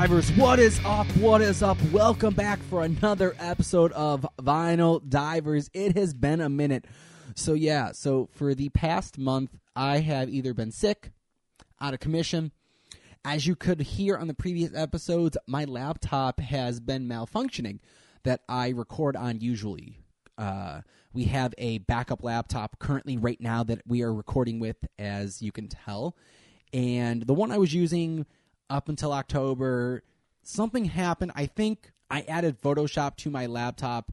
Divers, what is up? What is up? Welcome back for another episode of Vinyl Divers. It has been a minute. So yeah, so for the past month I have either been sick, out of commission. As you could hear on the previous episodes, my laptop has been malfunctioning that I record on usually. Uh, we have a backup laptop currently right now that we are recording with, as you can tell. And the one I was using up until October, something happened. I think I added Photoshop to my laptop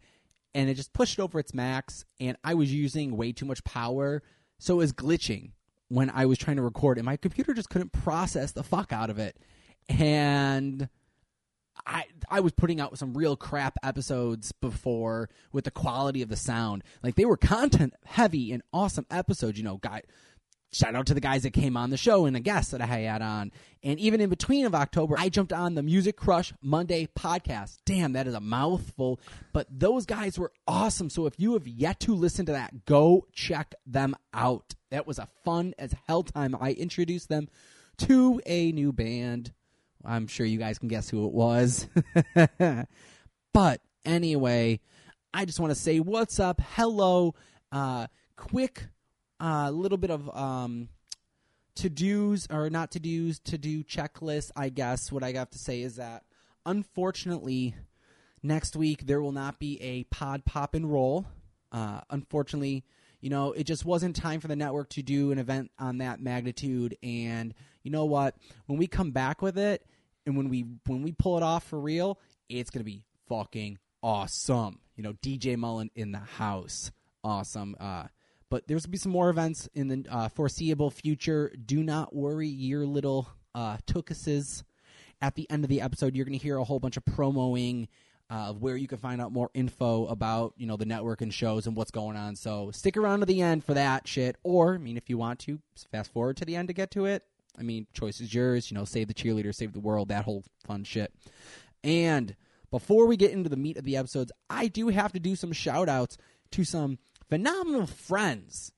and it just pushed it over its max, and I was using way too much power. So it was glitching when I was trying to record, and my computer just couldn't process the fuck out of it. And I I was putting out some real crap episodes before with the quality of the sound. Like they were content heavy and awesome episodes, you know, guy shout out to the guys that came on the show and the guests that I had on. And even in between of October, I jumped on the Music Crush Monday podcast. Damn, that is a mouthful. But those guys were awesome. So if you have yet to listen to that, go check them out. That was a fun as hell time. I introduced them to a new band. I'm sure you guys can guess who it was. but anyway, I just want to say what's up. Hello. Uh, quick a little bit of um, to dos or not to dos, to do checklist. I guess what I have to say is that unfortunately, next week there will not be a pod pop and roll. Uh, unfortunately, you know, it just wasn't time for the network to do an event on that magnitude. And you know what? When we come back with it, and when we when we pull it off for real, it's gonna be fucking awesome. You know, DJ Mullen in the house, awesome. Uh, but there's going to be some more events in the uh, foreseeable future. Do not worry, your little uh. At the end of the episode, you're going to hear a whole bunch of promoing uh, of where you can find out more info about you know the network and shows and what's going on. So stick around to the end for that shit. Or I mean, if you want to, fast forward to the end to get to it. I mean, choice is yours. You know, save the cheerleader, save the world, that whole fun shit. And before we get into the meat of the episodes, I do have to do some shout outs to some phenomenal friends.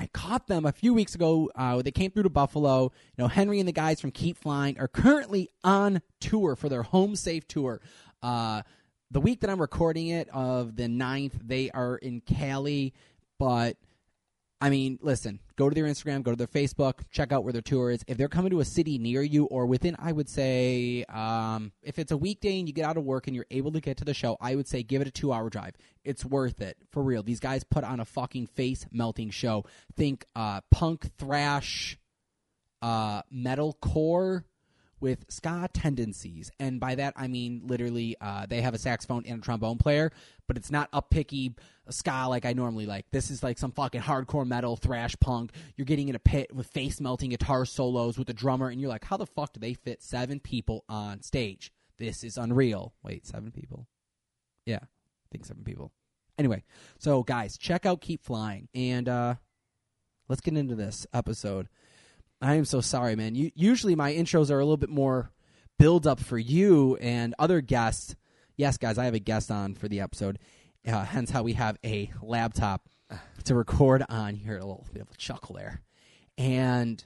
I caught them a few weeks ago. Uh, they came through to Buffalo. You know, Henry and the guys from Keep Flying are currently on tour for their Home Safe tour. Uh, the week that I'm recording it, of the 9th, they are in Cali. But I mean, listen, go to their Instagram, go to their Facebook, check out where their tour is. If they're coming to a city near you or within, I would say, um, if it's a weekday and you get out of work and you're able to get to the show, I would say give it a two hour drive. It's worth it. For real. These guys put on a fucking face melting show. Think uh, punk, thrash, uh, metal core with ska tendencies. And by that, I mean literally uh, they have a saxophone and a trombone player, but it's not uppicky ska like I normally like. This is like some fucking hardcore metal, thrash punk. You're getting in a pit with face melting guitar solos with a drummer, and you're like, how the fuck do they fit seven people on stage? This is unreal. Wait, seven people? Yeah, I think seven people. Anyway, so guys, check out Keep Flying, and uh, let's get into this episode. I am so sorry, man. You, usually my intros are a little bit more build up for you and other guests. Yes, guys, I have a guest on for the episode. Uh, hence how we have a laptop to record on. You hear a little bit of a chuckle there. And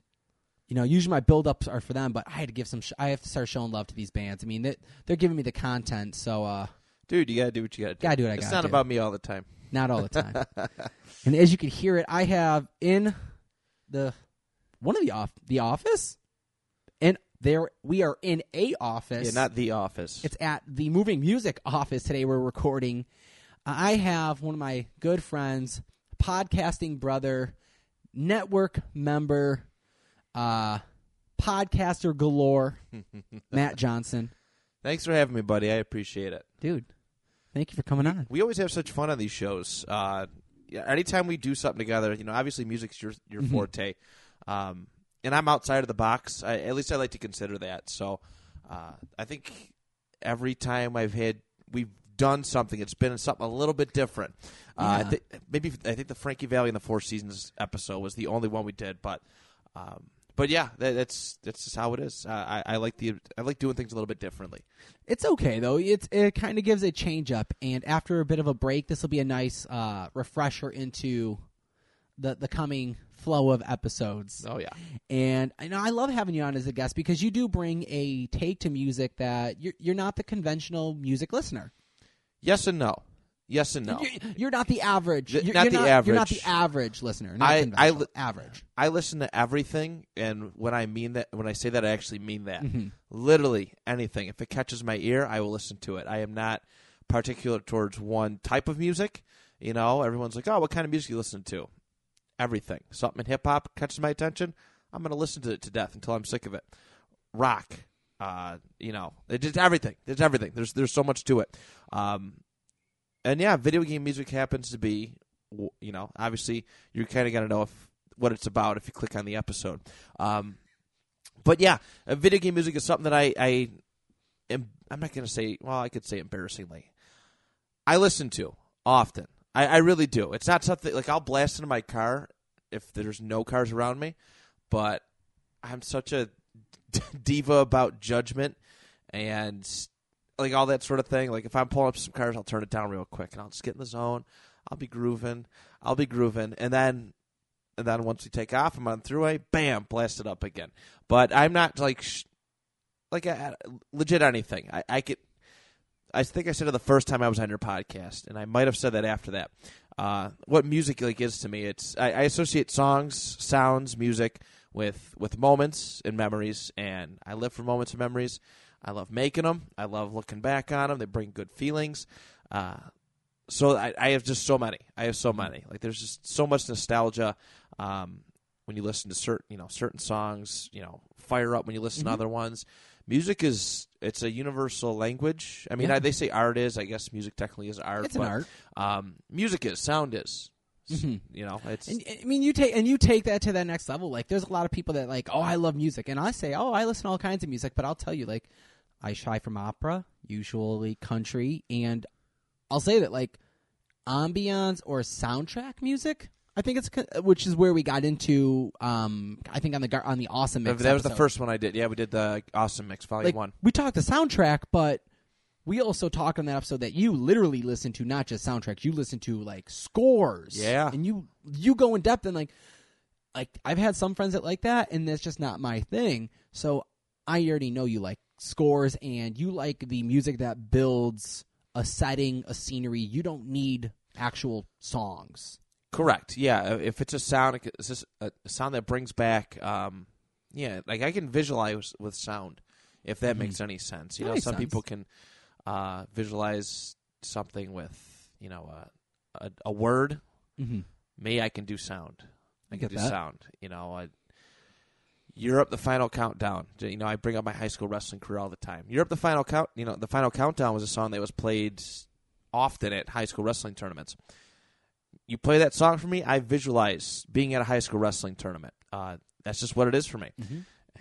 you know, usually my build ups are for them, but I had to give some. Sh- I have to start showing love to these bands. I mean, they, they're giving me the content, so uh, Dude, you gotta do what you gotta do. Gotta do what I It's gotta not do. about me all the time. not all the time. and as you can hear it, I have in the one of the off the office, and there we are in a office. Yeah, not the office. It's at the Moving Music office today. We're recording. I have one of my good friends, podcasting brother, network member, uh, podcaster galore, Matt Johnson. Thanks for having me, buddy. I appreciate it. Dude, thank you for coming on. We always have such fun on these shows. Uh, yeah, anytime we do something together, you know, obviously music's your your Mhm. forte. Um, and I'm outside of the box. I, at least I like to consider that. So uh, I think every time I've had we've done something, it's been something a little bit different. Uh, I Yeah. thi- maybe I think the Frankie Valli and the Four Seasons episode was the only one we did, but. Um, but yeah, that, that's that's just how it is. Uh, I, I like the I like doing things a little bit differently. It's okay though. It's it kind of gives a change up, and after a bit of a break, this will be a nice uh, refresher into the the coming flow of episodes. Oh yeah, And I know I love having you on as a guest because you do bring a take to music that you're you're not the conventional music listener. yes and no, yes and no. You're, you're not the average. You're, not you're the You're not the average. average listener. Not I- I li- average. I listen to everything, and when I mean that, when I say that, I actually mean that. Mm-hmm. Literally anything. If it catches my ear, I will listen to it. I am not particular towards one type of music. You know, everyone's like, "Oh, what kind of music you listen to?" Everything. Something in hip hop catches my attention. I'm going to listen to it to death until I'm sick of it. Rock. Uh, you know, it's just everything. There's everything. There's there's so much to it. Um, and yeah, video game music happens to be, you know, obviously you're kind of gonna know if what it's about if you click on the episode. Um, but yeah, video game music is something that I, I am. I'm not gonna say. Well, I could say embarrassingly. I listen to often. I, I really do. It's not something like I'll blast into my car if there's no cars around me, but I'm such a diva about judgment and like all that sort of thing. Like if I'm pulling up some cars, I'll turn it down real quick and I'll just get in the zone. I'll be grooving. I'll be grooving, and then and then once we take off, I'm on throughway. Bam, blast it up again. But I'm not like sh- like uh, legit anything. I, I could. I think I said it the first time I was on your podcast, and I might have said that after that. Uh, what music like is to me, it's I, I associate songs, sounds, music with with moments and memories, and I live for moments and memories. I love making them. I love looking back on them. They bring good feelings. Uh, so I, I have just so many. I have so many. Like there's just so much nostalgia um, when you listen to certain you know certain songs. You know, fire up when you listen to other ones. Music is it's a universal language. I mean, Yeah. I, they say art is. I guess music technically is art. It's an art. Um, music is. Sound is. Mhm. You know, it's And, I mean, you take and you take that to that next level. Like, there's a lot of people that like, oh, I love music, and I say, oh, I listen to all kinds of music. But I'll tell you, like, I shy from opera, usually country, and I'll say that like ambiance or soundtrack music. I think it's which is where we got into. Um, I think on the on the awesome mix. that was the first one I did. Yeah, we did the awesome mix volume like one. we talked the soundtrack, but we also talked on that episode that you literally listen to not just soundtracks, you listen to like scores. Yeah. and you you go in depth and like like I've had some friends that like that, and that's just not my thing. So I already know you like scores and you like the music that builds a setting, a scenery. You don't need actual songs. Correct. Yeah. If it's a sound, it's just a sound that brings back. Um, yeah, like I can visualize with sound, if that makes any sense. You That know, some sense. people can uh, visualize something with you know a, a, a word. Mm-hmm. Me, I can do sound. I can Get do that. sound. You know, I, Europe, the final countdown. You know, I bring up my high school wrestling career all the time. Europe, the final count. You know, the final countdown was a song that was played often at high school wrestling tournaments. You play that song for me, I visualize being at a high school wrestling tournament. Uh, that's just what it is for me,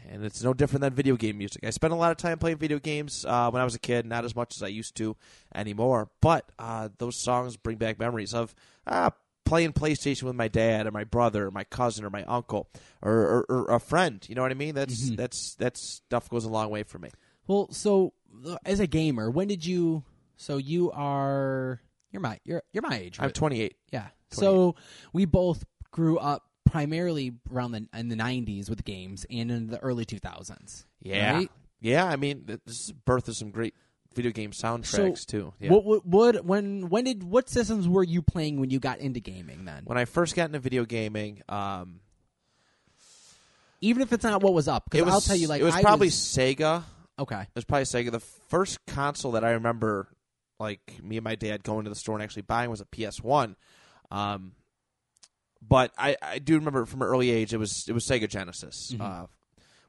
and it's no different than video game music. I spent a lot of time playing video games uh, when I was a kid, not as much as I used to anymore. But uh, those songs bring back memories of uh, playing PlayStation with my dad or my brother or my cousin or my uncle or, or, or a friend. You know what I mean? That's Mhm. that's that stuff goes a long way for me. Well, so uh, as a gamer, when did you? So you are you're my you're you're my age. I'm right? 28. Yeah. So we both grew up primarily around the in the '90s with games and in the early 2000s. Yeah, Right? yeah. I mean, this is birth of some great video game soundtracks too. Yeah. What, what what when when did what systems were you playing when you got into gaming? Then, when I first got into video gaming, um, even if it's not what was up, because I'll tell you, like it was I probably was- Sega. okay. It was probably Sega. The first console that I remember, like me and my dad going to the store and actually buying, was a PS One. Um, but I, I do remember from an early age it was it was Sega Genesis, Mhm. uh,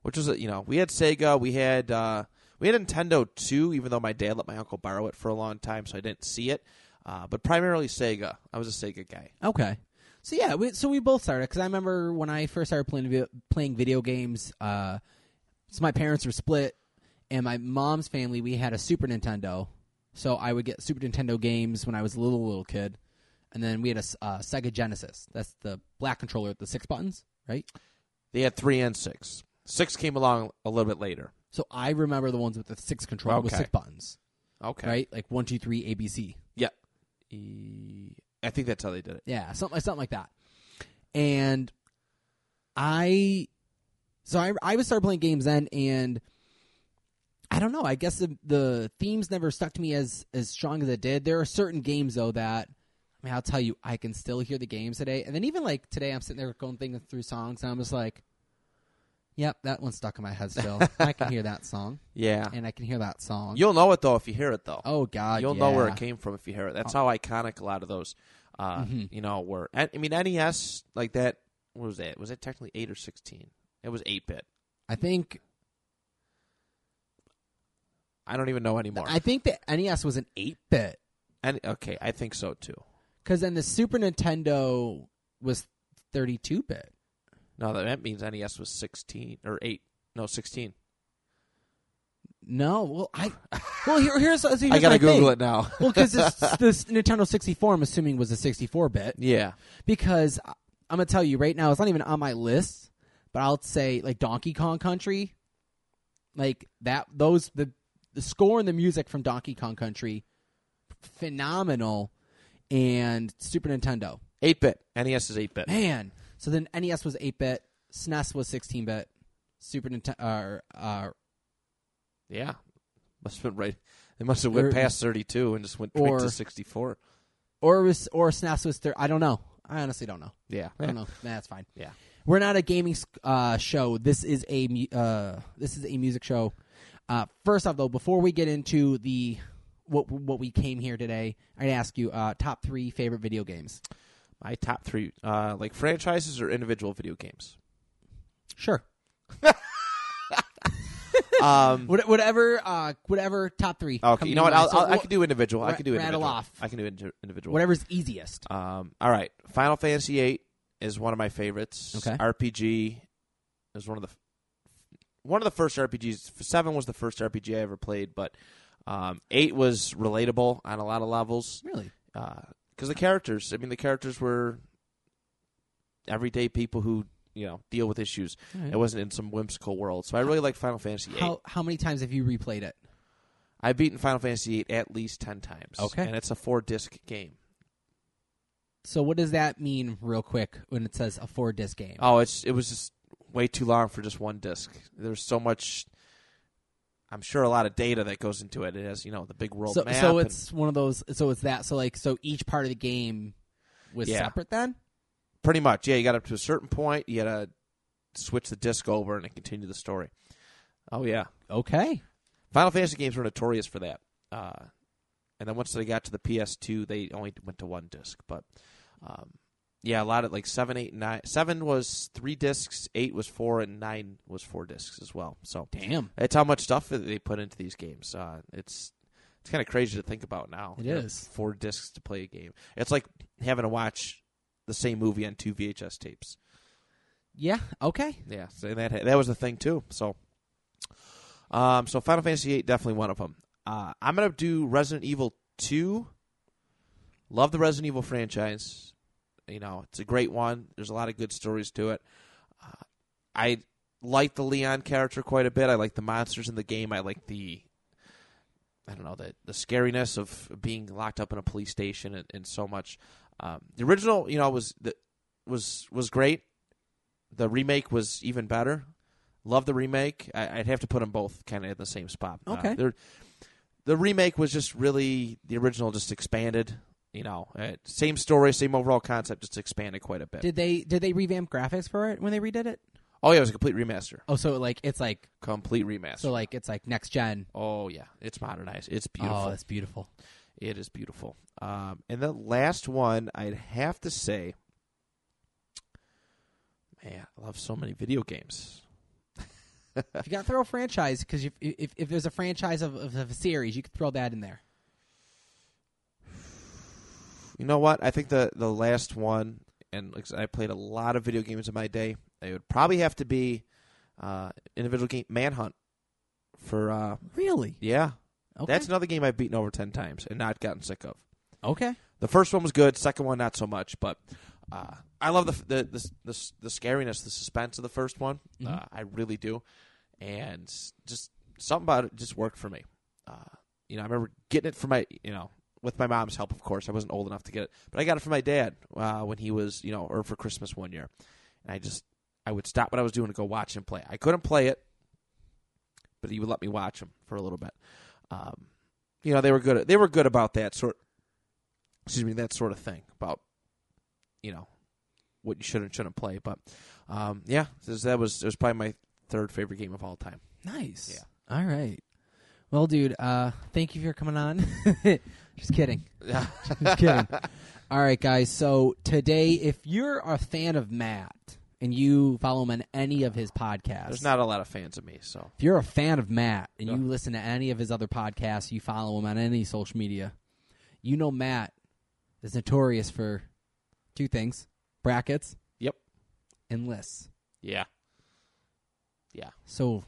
which was a, you know we had Sega, we had uh, we had Nintendo too, even though my dad let my uncle borrow it for a long time, so I didn't see it. Uh, but primarily Sega. I was a Sega guy. Okay. So yeah, we, so we both started because I remember when I first started playing playing video games. Uh, so my parents were split, and my mom's family we had a Super Nintendo. So I would get Super Nintendo games when I was a little little kid, and then we had a uh, Sega Genesis. That's the black controller with the six buttons, right? They had three and six. Six came along a little bit later. So I remember the ones with the six controller with Okay. six buttons, Okay. right? Like one, two, three, ABC. Yeah. E- I think that's how they did it. Yeah, something something like that. And I, so I I would start playing games then, and I don't know. I guess the the themes never stuck to me as as strong as it did. There are certain games though that. I mean, I'll tell you, I can still hear the games today. And then even like today, I'm sitting there going thinking through songs, and I'm just like, "Yep, that one's stuck in my head still. I can hear that song, Yeah. and I can hear that song. You'll know it though if you hear it though. oh God, You'll know where it came from if you hear it. That's how iconic a lot of those, uh, Mhm. you know, were. I mean, NES like that. What was that? Was it technically eight or sixteen? It was eight bit. I think I don't even know anymore. I think the NES was an eight bit. and okay, I think so too. Because then the Super Nintendo was 32 bit. No, that means NES was sixteen or eight. No, sixteen. No, well, I well here here's, here's I gotta Google thing. it now. well, because this, this Nintendo 64, I'm assuming was a 64 bit. yeah. Because I- I'm gonna tell you right now, it's not even on my list, but I'll say like Donkey Kong Country, like that. Those the the score and the music from Donkey Kong Country, phenomenal, and Super Nintendo. Eight bit. NES is eight bit. Man, so then NES was 8 bit, SNES was 16 bit, Super Nintendo, uh, uh, Yeah. Must have been right. They must have went Or- past thirty two and just went or- to sixty four. or was or SNES was thir- I don't know. I honestly don't know. Yeah. I don't know. Nah, that's fine. Yeah. We're not a gaming uh, show. This is a uh, this is a music show. Uh, first off, though, before we get into the what what we came here today, I'd ask you uh, top three favorite video games. My top three, uh, like franchises or individual video games. Sure, Um, What, whatever, uh, whatever top three. okay, you know what? I'll, So I'll, I can do individual. I can do individual. off. I can do indi- individual. whatever's easiest. Um, all right, Final Fantasy VIII is one of my favorites. Okay. RPG is one of the one of the first RPGs. Seven was the first RPG I ever played, but um, eight was relatable on a lot of levels Really? because the characters. I mean, the characters were everyday people who you know deal with issues. It wasn't in some whimsical world. So I really like Final Fantasy VIII. How how many times have you replayed it? I've beaten Final Fantasy VIII at least ten times. Okay. and it's a four disc game. So what does that mean, real quick, when it says a four disc game? Oh, it's it was just way too long for just one disc. There's so much. I'm sure a lot of data that goes into it. It has you know the big world so map. so and- it's one of those. So it's that. So like so each part of the game was Yeah. separate then. pretty much yeah. You got up to a certain point. You got to switch the disc over and then continue the story. Oh yeah, Okay. Final Fantasy games were notorious for that. Uh, and then once they got to the PS2, they only went to one disc. But um, yeah, a lot of like seven, eight, nine. Seven was three discs, eight was four, and nine was four discs as well. So Damn. It's how much stuff they put into these games. Uh, it's it's kind of crazy to think about now. It is. four discs to play a game. It's like having to watch the same movie on two VHS tapes. Yeah. Okay. Yeah, so that that was the thing too. So, um, so Final Fantasy VIII definitely one of them. Uh, I'm gonna do Resident Evil Two. Love the Resident Evil franchise. You know, it's a great one. There's a lot of good stories to it. Uh, I like the Leon character quite a bit. I like the monsters in the game. I like the I don't know the the scariness of being locked up in a police station and, and so much. Um, the original, you know, was the, was was great. The remake was even better. Love the remake. I, I'd have to put them both kind of in the same spot. Uh, Okay. they're- the remake was just really the original, just expanded. You know, uh, same story, same overall concept, just expanded quite a bit. Did they did they revamp graphics for it when they redid it? oh yeah, it was a complete remaster. Oh, so like it's like Complete remaster. so like it's like next gen. oh yeah, it's modernized. It's beautiful. Oh, that's beautiful. It is beautiful. Um, and the last one, I'd have to say, man, I love so many video games. if you got to throw a franchise, because if, if if there's a franchise of, of, of a series, you could throw that in there. You know what? I think the the last one and like I, I played a lot of video games in my day. It would probably have to be uh, individual game Manhunt for uh, Really? yeah. Okay. That's another game I've beaten over ten times and not gotten sick of. okay. The first one was good. Second one, not so much. But uh, I love the, the the the the scariness, the suspense of the first one. Mm-hmm. Uh, I really do, and just something about it just worked for me. Uh, you know, I remember getting it for my you know with my mom's help, of course. I wasn't old enough to get it, but I got it from my dad uh, when he was you know or for Christmas one year, and I just I would stop what I was doing to go watch him play. I couldn't play it, but he would let me watch him for a little bit. Um, you know, they were good. They were good about that sort excuse me, that sort of thing about you know what you should and shouldn't play. But um, yeah, that was it was probably my third favorite game of all time. Nice. Yeah. All right. Well, dude, uh, thank you for coming on. Just kidding. Just kidding. All right, guys. So today, if you're a fan of Matt and you follow him on any of his podcasts, there's not a lot of fans of me, so if you're a fan of Matt and you listen to any of his other podcasts, you follow him on any social media, you know Matt is notorious for two things: brackets. Yep. And lists. yeah, yeah. So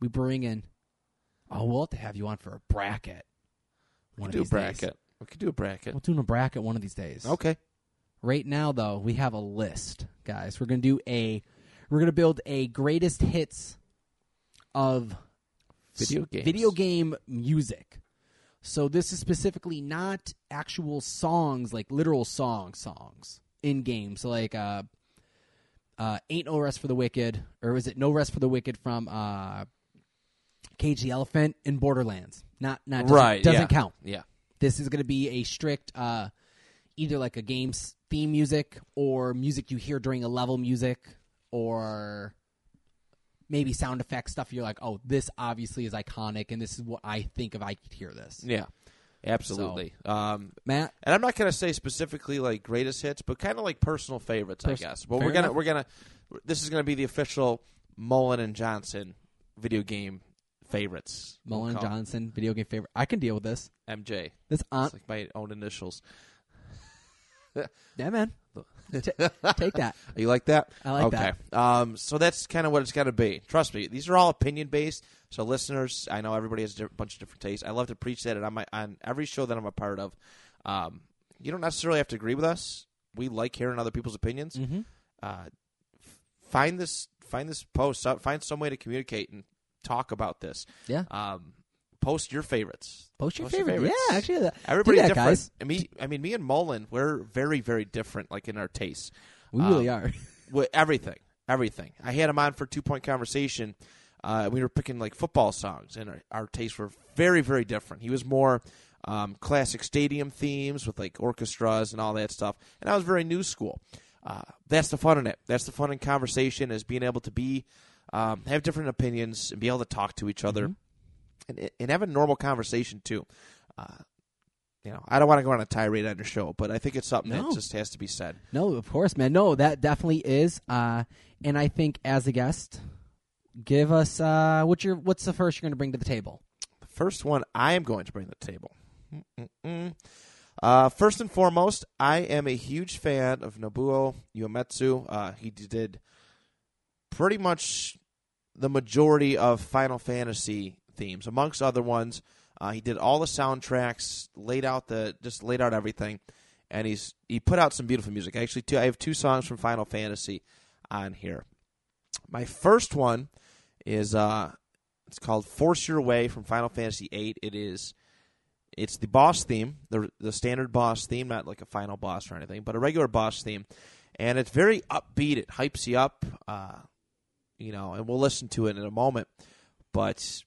we bring in. Oh, we'll have to have you on for a bracket. We One of do a these days. bracket. We could do a bracket. We'll do a bracket one of these days. Okay. Right now, though, we have a list, guys. We're gonna do a. We're gonna build a greatest hits of Video s- games. video game music. So this is specifically not actual songs, like literal song songs in games. So like, uh, uh, "Ain't No Rest for the Wicked," or is it "No Rest for the Wicked" from uh, Cage the Elephant in Borderlands? Not not doesn't, Right, doesn't yeah. count. Yeah. This is going to be a strict, uh, either like a game's theme music or music you hear during a level music or maybe sound effect stuff. You're like, oh, this obviously is iconic, and this is what I think if I could hear this. Yeah. Absolutely. Um, Matt, and I'm not going to say specifically like greatest hits, but kind of like personal favorites, Pers- I guess. But we're gonna enough. we're gonna this is gonna be the official Mullen and Johnson video game favorites. we'll Mullen. Johnson, video game favorite. I can deal with this. MJ. This on, It's like my own initials. yeah, man. T- take that. You like that? I like that. okay. Um, so that's kind of what it's got to be. Trust me, these are all opinion based. So listeners, I know everybody has a bunch of different tastes. I love to preach that, and on my on every show that I'm a part of, um, you don't necessarily have to agree with us. We like hearing other people's opinions. Mm-hmm. Uh, find this find this post. Find some way to communicate and talk about this. Yeah. Um, post your favorites. Post your Post your favorite. favorites. Yeah, actually, that, Everybody's that, different. guys. I mean, I mean, me and Mullen, we're very, very different, like in our tastes. We really Um, are. with everything, everything. I had him on for two point conversation. Uh, we were picking like football songs, and our, our tastes were very, very different. He was more um, classic stadium themes with like orchestras and all that stuff, and I was very new school. Uh, that's the fun in it. That's the fun in conversation is being able to be um, have different opinions and be able to talk to each other, and and have a normal conversation too. Uh, you know, I don't want to go on a tirade on your show, but I think it's something No. that just has to be said. No, of course, man. No, that definitely is. Uh, and I think as a guest, give us uh, what's your what's the first you're going to bring to the table? The first one I am going to bring to the table. Uh, first and foremost, I am a huge fan of Nobuo Uematsu. Uh, he did pretty much the majority of Final Fantasy themes, amongst other ones. Uh, he did all the soundtracks, laid out the just laid out everything, and he's he put out some beautiful music. Actually, two I have two songs from Final Fantasy on here. My first one is uh, it's called "Force Your Way" from Final Fantasy VIII. It is it's the boss theme, the the standard boss theme, not like a final boss or anything, but a regular boss theme, and it's very upbeat. It hypes you up, uh, you know. And we'll listen to it in a moment, but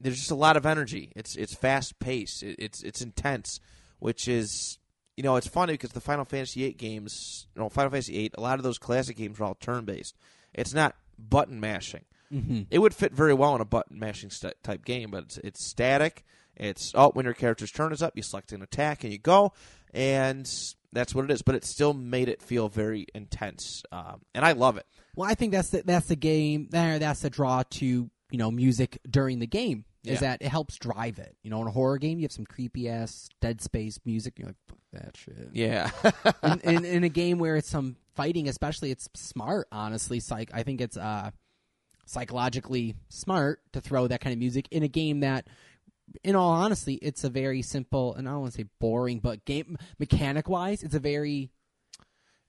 there's just a lot of energy. It's it's fast paced. It, it's it's intense, which is you know it's funny because the Final Fantasy VIII games, you know, Final Fantasy VIII, a lot of those classic games are all turn based. It's not button mashing. Mm-hmm. It would fit very well in a button mashing st- type game, but it's, it's static. It's oh, when your character's turn is up, you select an attack and you go, and that's what it is. But it still made it feel very intense, um, and I love it. Well, I think that's the, that's the game. There, that's the draw to you know music during the game. Is Yeah. that it helps drive it? You know, in a horror game, you have some creepy ass Dead Space music. And you're like, fuck that shit. Yeah, in, in, in a game where it's some fighting, especially, it's smart. Honestly, psych. I think it's uh, psychologically smart to throw that kind of music in a game that. In all honesty, it's a very simple, and I don't want to say boring, but game mechanic wise, it's a very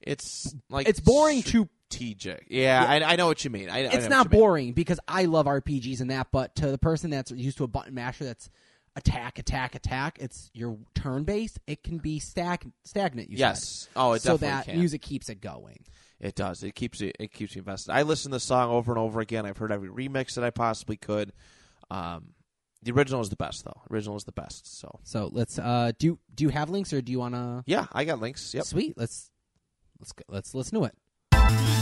It's like it's boring to strategic. Yeah, I, I know what you mean. I, I know it's what not you mean. boring because I love RPGs and that, but to the person that's used to a button masher that's attack, attack, attack, it's your turn based, it can be stag- stagnant, you Yes. Oh, it said. So that can. music keeps it going. It does. It keeps you. It keeps you invested. I listen to the song over and over again. I've heard every remix that I possibly could. Um, the original is the best, though. Original is the best. So So let's uh do do you have links or do you wanna yeah, I got links. Yep. Sweet. Let's let's go, let's listen to it.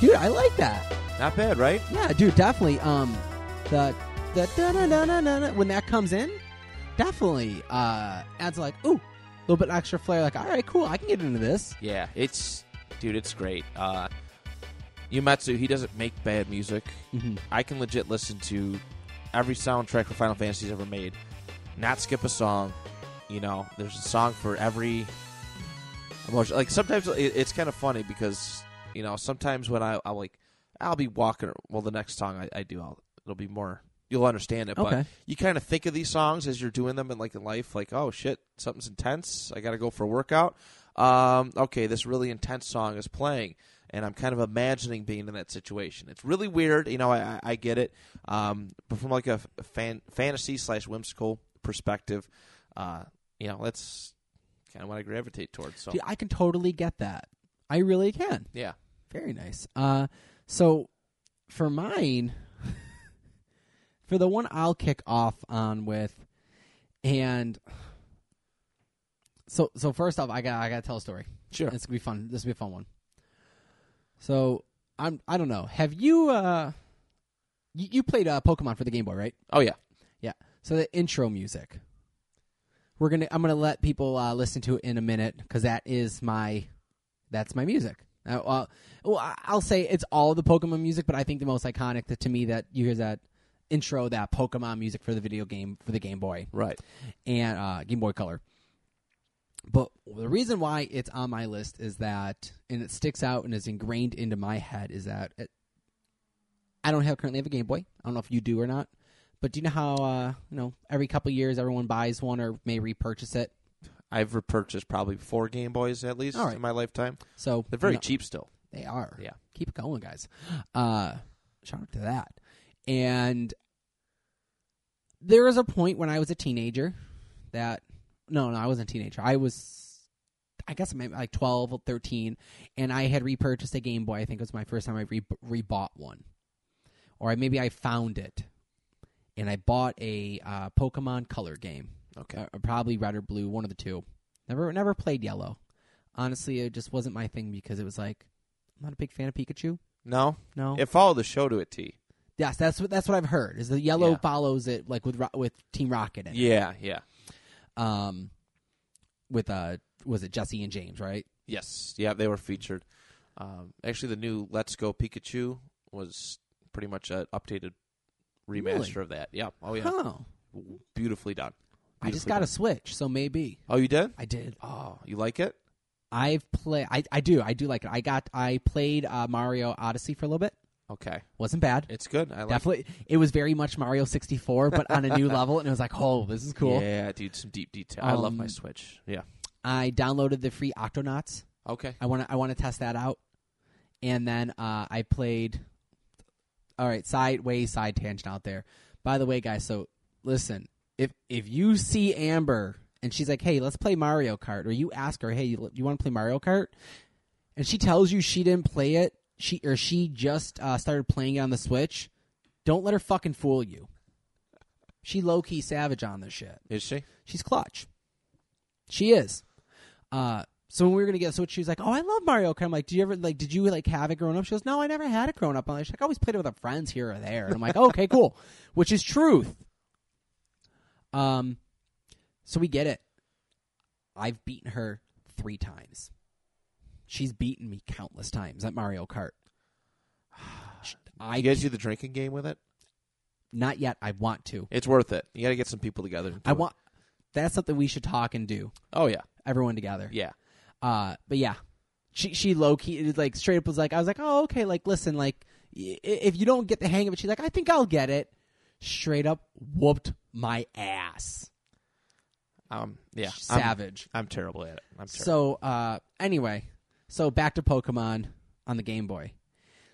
Dude, I like that. Not bad, right? Yeah, dude, definitely. Um, the the da da da da da when that comes in, definitely uh adds like ooh, a little bit extra flair. Like, all right, cool, I can get into this. Yeah. It's dude. It's great. Uh, Yumetsu. He doesn't make bad music. Mm-hmm. I can legit listen to every soundtrack for Final Fantasy's ever made, not skip a song. You know, there's a song for every emotion. Like sometimes it's kind of funny because you know sometimes when I I like I'll be walking. Well, the next song I, I do, I'll it'll be more. You'll understand it, Okay. but you kind of think of these songs as you're doing them in like in life. Like, oh shit, something's intense. I got to go for a workout. Um, okay, this really intense song is playing, and I'm kind of imagining being in that situation. It's really weird, you know. I, I, get it, um, but from like a fan, fantasy slash whimsical perspective, uh, you know, that's kind of what I gravitate towards. So Dude, I can totally get that. I really can. yeah, Very nice. Uh, so for mine, for the one I'll kick off on with, and so so first off, I got I got to tell a story. sure. It's gonna be fun. This will be a fun one. So I'm I don't know. Have you uh you, you played uh, Pokemon for the Game Boy, right? Oh yeah, Yeah. So the intro music. We're gonna I'm gonna let people uh, listen to it in a minute because that is my that's my music. Uh, well, well, I'll say it's all the Pokemon music, but I think the most iconic that, to me that you hear that intro that Pokemon music for the video game for the Game Boy right. and uh, Game Boy Color. But the reason why it's on my list is that, and it sticks out and is ingrained into my head, is that it, I don't have currently have a Game Boy. I don't know if you do or not. But do you know how uh, you know every couple years everyone buys one or may repurchase it? I've repurchased probably four Game Boys at least All right. in my lifetime. So They're very cheap still. They are. Yeah. Keep it going, guys. Uh, shout out to that. And there was a point when I was a teenager that no, no, I wasn't a teenager. I was I guess maybe like 12 or 13 and I had repurchased a Game Boy. I think it was my first time I re- rebought one. Or maybe I found it and I bought a uh, Pokemon Color game. Okay. Uh, probably red or blue, one of the two. Never never played yellow. Honestly, it just wasn't my thing because it was like I'm not a big fan of Pikachu. No, No. it followed the show to a T. yes, that's what that's what I've heard. Is the yellow Yeah. follows it like with with Team Rocket in it. Yeah, yeah. Um with uh was it Jessie and James, right? Yes, yeah, they were featured. Um, actually, the new Let's Go Pikachu was pretty much an updated remaster Really? of that. Yeah, oh yeah, Oh. beautifully done. I just got a. Switch, so maybe. Oh, you did? I did. Oh, you like it? I've played I I do. I do like it. I got I played uh, Mario Odyssey for a little bit. Okay, Wasn't bad. it's good. I like. Definitely it was very much Mario 64 but on a new level and it was like, "Oh, this is cool." Yeah, dude, some deep detail. I love my Um, Switch. Yeah. I downloaded the free Octonauts. Okay. I want to I want to test that out. And then uh, I played. All right, side way side tangent out there. By the way, guys, so listen, if if you see Amber and she's like, "Hey, let's play Mario Kart," or you ask her, "Hey, you, you want to play Mario Kart?" and she tells you she didn't play it, she or she just uh, started playing it on the Switch, don't let her fucking fool you. She low key savage on this shit. Is she? She's clutch. She is. Uh, so when we were gonna get Switch, she was like, "Oh, I love Mario Kart." I'm like, "Did you ever like? Did you like have it growing up?" She goes, "No, I never had it growing up." I'm like, like, I always played it with our friends here or there." And I'm like, oh, "Okay, cool," which is truth. Um, so we get it. I've beaten her three times. She's beaten me countless times at Mario Kart. I You guys do the drinking game with it? not yet. I want to. It's worth it. You got to get some people together. to I want. That's something we should talk and do. Oh yeah, Everyone together. yeah. Uh, but yeah, she she low key like straight up was like, I was like, oh okay, like listen, like if you don't get the hang of it, she's like, I think I'll get it. Straight up whooped my ass. Um, yeah. I'm- Savage. I'm, terrible at it. I'm terrible. So uh, anyway, so back to Pokemon on the Game Boy.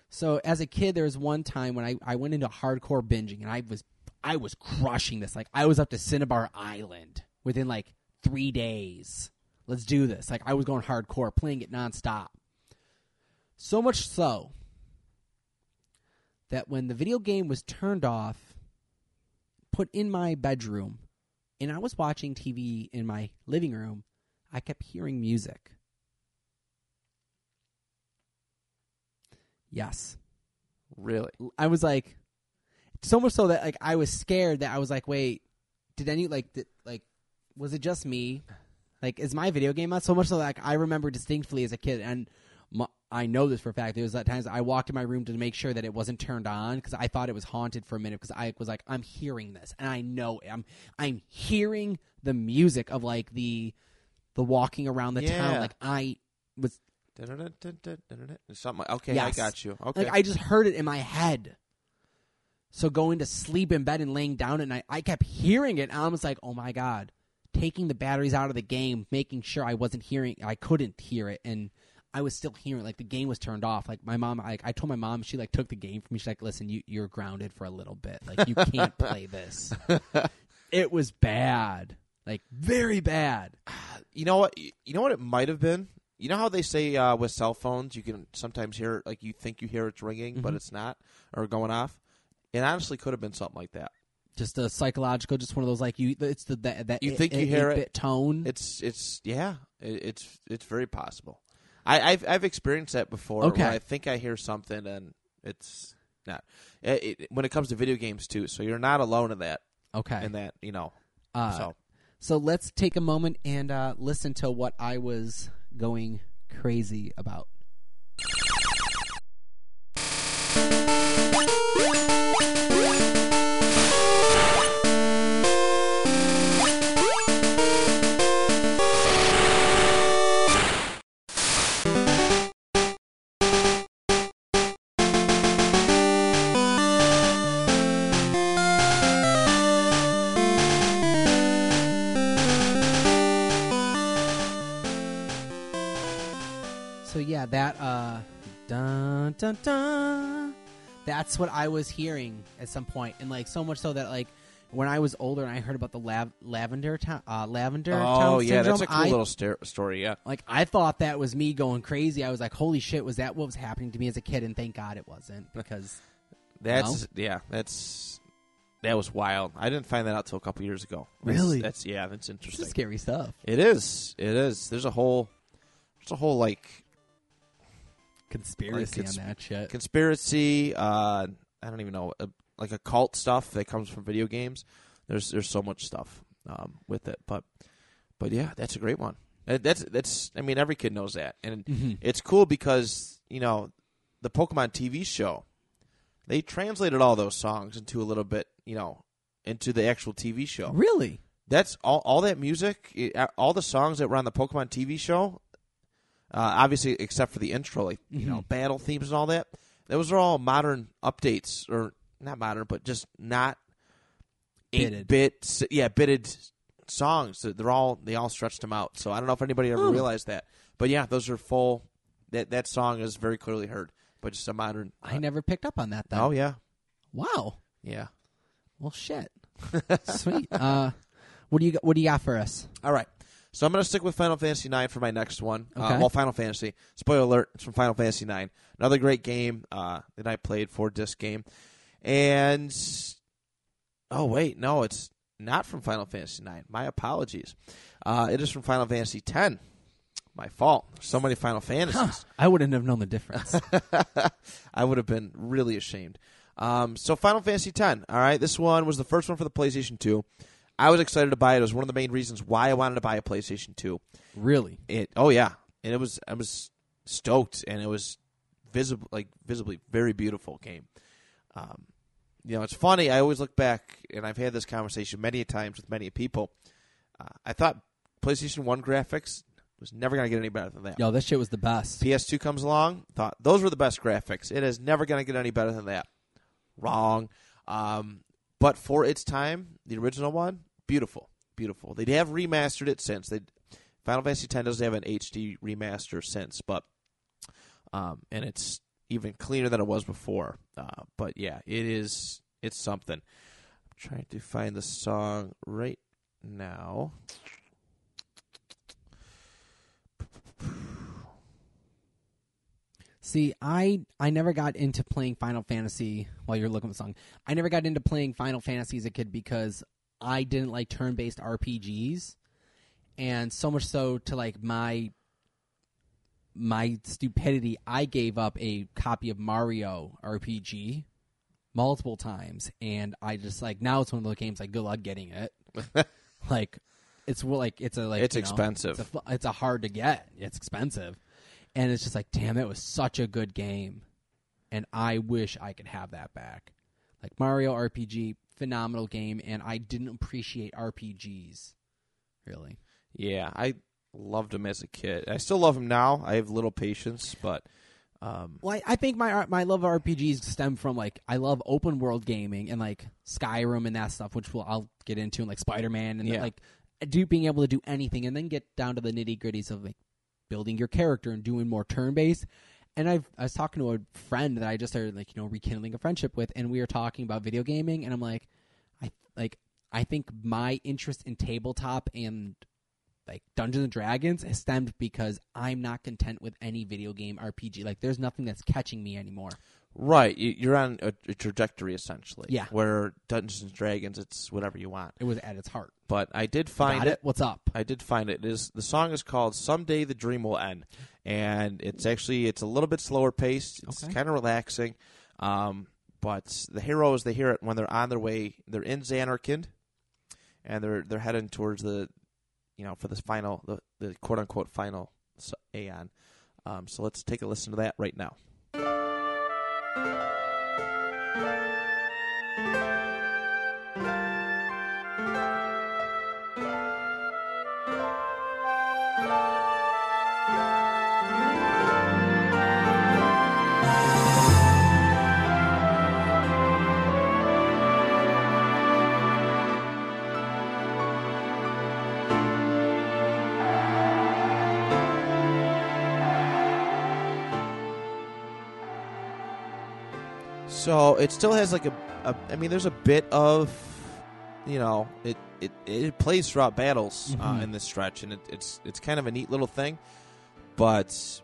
So as a kid, there was one time when I, I went into hardcore binging and I was I was crushing this. Like I was up to Cinnabar Island within like three days. Let's do this. Like I was going hardcore, playing it nonstop. So much so that when the video game was turned off, put in my bedroom, and I was watching TV in my living room, I kept hearing music. Yes. really, I was like so much so that like I was scared that I was like, wait, did any like did, like was it just me? Like is my video game on? So much so that like, I remember distinctly as a kid and my, I know this for a fact. There was at times I walked in my room to make sure that it wasn't turned on because I thought it was haunted for a minute because I was like, I'm hearing this and I know it. I'm I'm hearing the music of like the the walking around the town. Like I was something. Okay, Yes. I got you. Okay, Like I just heard it in my head. So going to sleep in bed and laying down at night, I kept hearing it. And I was like, "Oh my god!" Taking the batteries out of the game, making sure I wasn't hearing, I couldn't hear it, and I was still hearing. Like the game was turned off. Like my mom, I, I told my mom, she like took the game from me. She's like, "Listen, you you're grounded for a little bit. Like you can't play this." it was bad, like very bad. you know what? You know what it might have been. You know how they say uh, with cell phones, you can sometimes hear like you think you hear it's ringing, but Mhm. it's not, or going off. It honestly could have been something like that. Just a psychological, just one of those like you. It's the that, that You think you hear it? 8-bit tone. It's it's yeah, it, it's it's very possible. I, I've I've experienced that before. Okay. Where I think I hear something and it's not. It, it, when it comes to video games too, so you're not alone in that. okay. In that, you know. Uh, so So let's take a moment and uh, listen to what I was going crazy about. Dun dun dun. That's what I was hearing at some point, and like so much so that like when I was older and I heard about the lav- lavender town, uh, lavender oh yeah, that's a cool I, little sta- story. Yeah. like I thought that was me going crazy. I was like, "Holy shit!" Was that what was happening to me as a kid? And thank God it wasn't, because That's yeah. That's that was wild. I didn't find that out till a couple years ago. That's- Really? That's yeah. That's interesting. scary stuff. It is. It is. There's a whole. There's a whole like Conspiracy Like, it's- on that shit. conspiracy. Uh, I don't even know, uh, like occult stuff that comes from video games. There's there's so much stuff um, with it, but but yeah, that's a great one. Uh, That's that's. I mean, every kid knows that, and Mhm. it's cool because you know the Pokemon TV show. They translated all those songs into a little bit, you know, into the actual TV show. Really? That's all. All that music, all the songs that were on the Pokemon TV show, uh, obviously except for the intro, like you know, Mhm. battle themes and all that. Those are all modern updates, or not modern, but just not Bitted. eight bit, yeah, bitted songs. They're all they all stretched them out. So I don't know if anybody ever Oh. realized that, but yeah, those are full. That that song is very clearly heard, but just a modern. I never picked up on that. though. oh yeah, Wow. yeah. Well, shit. Sweet. Uh, what do you got, what do you got for us? All right. So I'm going to stick with Final Fantasy IX for my next one. Uh, well, Final Fantasy. Spoiler alert: it's from Final Fantasy IX. Another great game uh, that I played for disc game. And oh wait, no, it's not from Final Fantasy IX. My apologies. Uh, it is from Final Fantasy X. My fault. So many Final Fantasies. I wouldn't have known the difference. I would have been really ashamed. Um, so Final Fantasy X. All right, this one was the first one for the PlayStation 2. I was excited to buy it. It was one of the main reasons why I wanted to buy a PlayStation 2. really? It. Oh yeah, and it was. I was stoked, and it was visible, like visibly, very beautiful game. Um, you know, it's funny. I always look back, and I've had this conversation many times with many people. Uh, I thought PlayStation One graphics was never going to get any better than that. Yo, this shit was the best. PS2 comes along, thought those were the best graphics. It is never going to get any better than that. Wrong. Um, but for its time, the original one, beautiful, beautiful. They have remastered it since. They Final Fantasy X doesn't have an HD remaster since, but um, and it's even cleaner than it was before. Uh, but yeah, it is. It's something. I'm trying to find the song right now. See, I I never got into playing Final Fantasy while you're looking at the song. I never got into playing Final Fantasy as a kid because I didn't like turn-based RPGs, and so much so to like my my stupidity, I gave up a copy of Mario RPG multiple times, and I just like now it's one of those games like good luck getting it. like it's like it's a like It's you know, expensive. It's a, it's a hard to get. It's expensive, and it's just like damn, it was such a good game, and I wish I could have that back. Like Mario RPG, phenomenal game, and I didn't appreciate RPGs really. Yeah, I loved them as a kid. I still love them now. I have little patience, but um, Well, I, I think my my love of RPGs stem from like I love open world gaming and like Skyrim and that stuff, which we'll, I'll get into, and like Spider Man and Yeah. like do being able to do anything, and then get down to the nitty gritties of like building your character and doing more turn based. And I've I was talking to a friend that I just started like you know rekindling a friendship with, and we were talking about video gaming, and I'm like, I like I think my interest in tabletop and like Dungeons and Dragons has stemmed because I'm not content with any video game RPG. Like, there's nothing that's catching me anymore. right, you- you're on a, trajectory essentially. Yeah. where Dungeons and Dragons, it's whatever you want. It was at its heart. But I did find Got it? What's up? I did find it. it is the song is called "Someday the Dream Will End," and it's actually it's a little bit slower paced. It's Okay. kind of relaxing, um, but the heroes they hear it when they're on their way. They're in Zanarkand, and they're they're heading towards the, you know, for this final the, the quote unquote final Aeon. Um, so let's take a listen to that right now. So it still has like a, a I mean, there's a bit of, you know, it it, it plays throughout battles uh, Mhm. in this stretch, and it, it's it's kind of a neat little thing, but,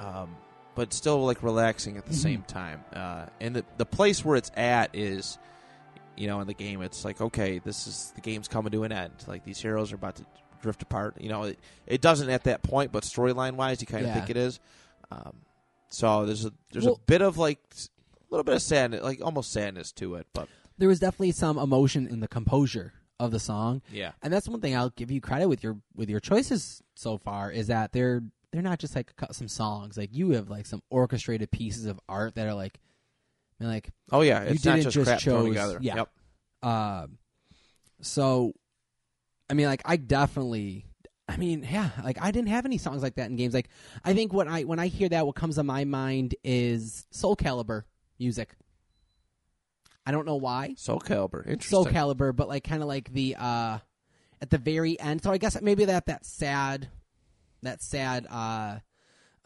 um, but still like relaxing at the Mhm. same time. Uh, and the the place where it's at is, you know, in the game, it's like okay, this is the game's coming to an end. Like these heroes are about to drift apart. You know, it it doesn't at that point, but storyline wise, you kind of Yeah. think it is. Um, so there's a there's Well- a bit of like little bit of sadness, like almost sadness to it, but There was definitely some emotion in the composure of the song, yeah, and that's one thing I'll give you credit with your with your choices so far is that they're they're not just like some songs. Like you have like some orchestrated pieces of art that are like, I mean, like oh yeah, You it's not didn't just, just chose- together. yeah. Yep. Uh, so, I mean, like, I definitely, I mean, yeah, like, I didn't have any songs like that in games. Like, I think when I when I hear that, what comes to my mind is Soul Calibur music. I don't know why Soul Calibur, interesting. Soul Calibur, but like, kind of like the uh, at the very end. So I guess maybe that that sad, that sad uh,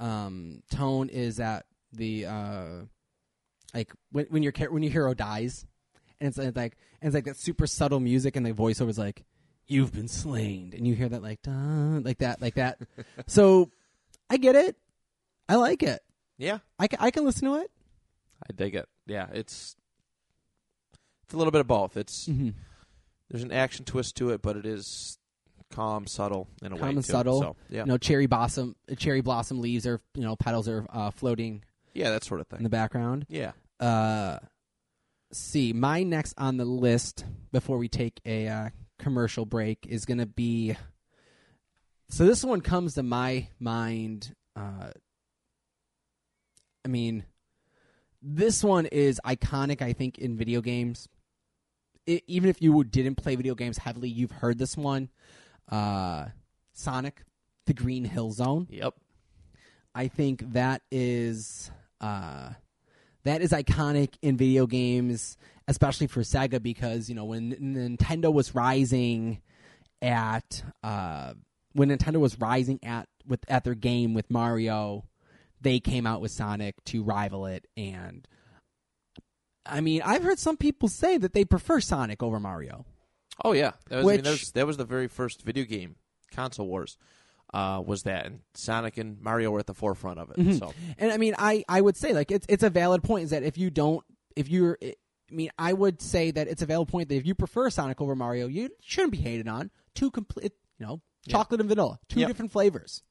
um, tone is at the uh, like when when your when your hero dies, and it's, it's like and it's like that super subtle music, and the voiceover is like, "You've been slain," and you hear that like like that like that. so I get it. I like it. yeah, I I can listen to it. I dig it. Yeah, it's it's a little bit of both. It's Mm-hmm. there's an action twist to it, but it is calm, subtle in a way. Calm and too. subtle. So, yeah, You know, cherry blossom, cherry blossom leaves are you know petals are uh, floating yeah, that sort of thing in the background. Yeah. Uh, see, my next on the list before we take a uh, commercial break is going to be. So this one comes to my mind. Uh, I mean, this one is iconic. I think in video games, I even if you didn't play video games heavily, you've heard this one. Uh, Sonic, the Green Hill Zone. Yep. I think that is uh, that is iconic in video games, especially for Sega, because you know when Nintendo was rising at uh, when Nintendo was rising at with at their game with Mario, they came out with Sonic to rival it, and I mean I've heard some people say that they prefer Sonic over Mario. Oh yeah, that was, I mean, Which- that, was, that was the very first video game console wars. Uh, was that and Sonic and Mario were at the forefront of it. Mhm. So And I mean, I, I would say like it's it's a valid point is that if you don't if you're I mean I would say that it's a valid point that if you prefer Sonic over Mario, you shouldn't be hated on. Two complete, you know, Yeah. chocolate and vanilla, two Yep. different flavors.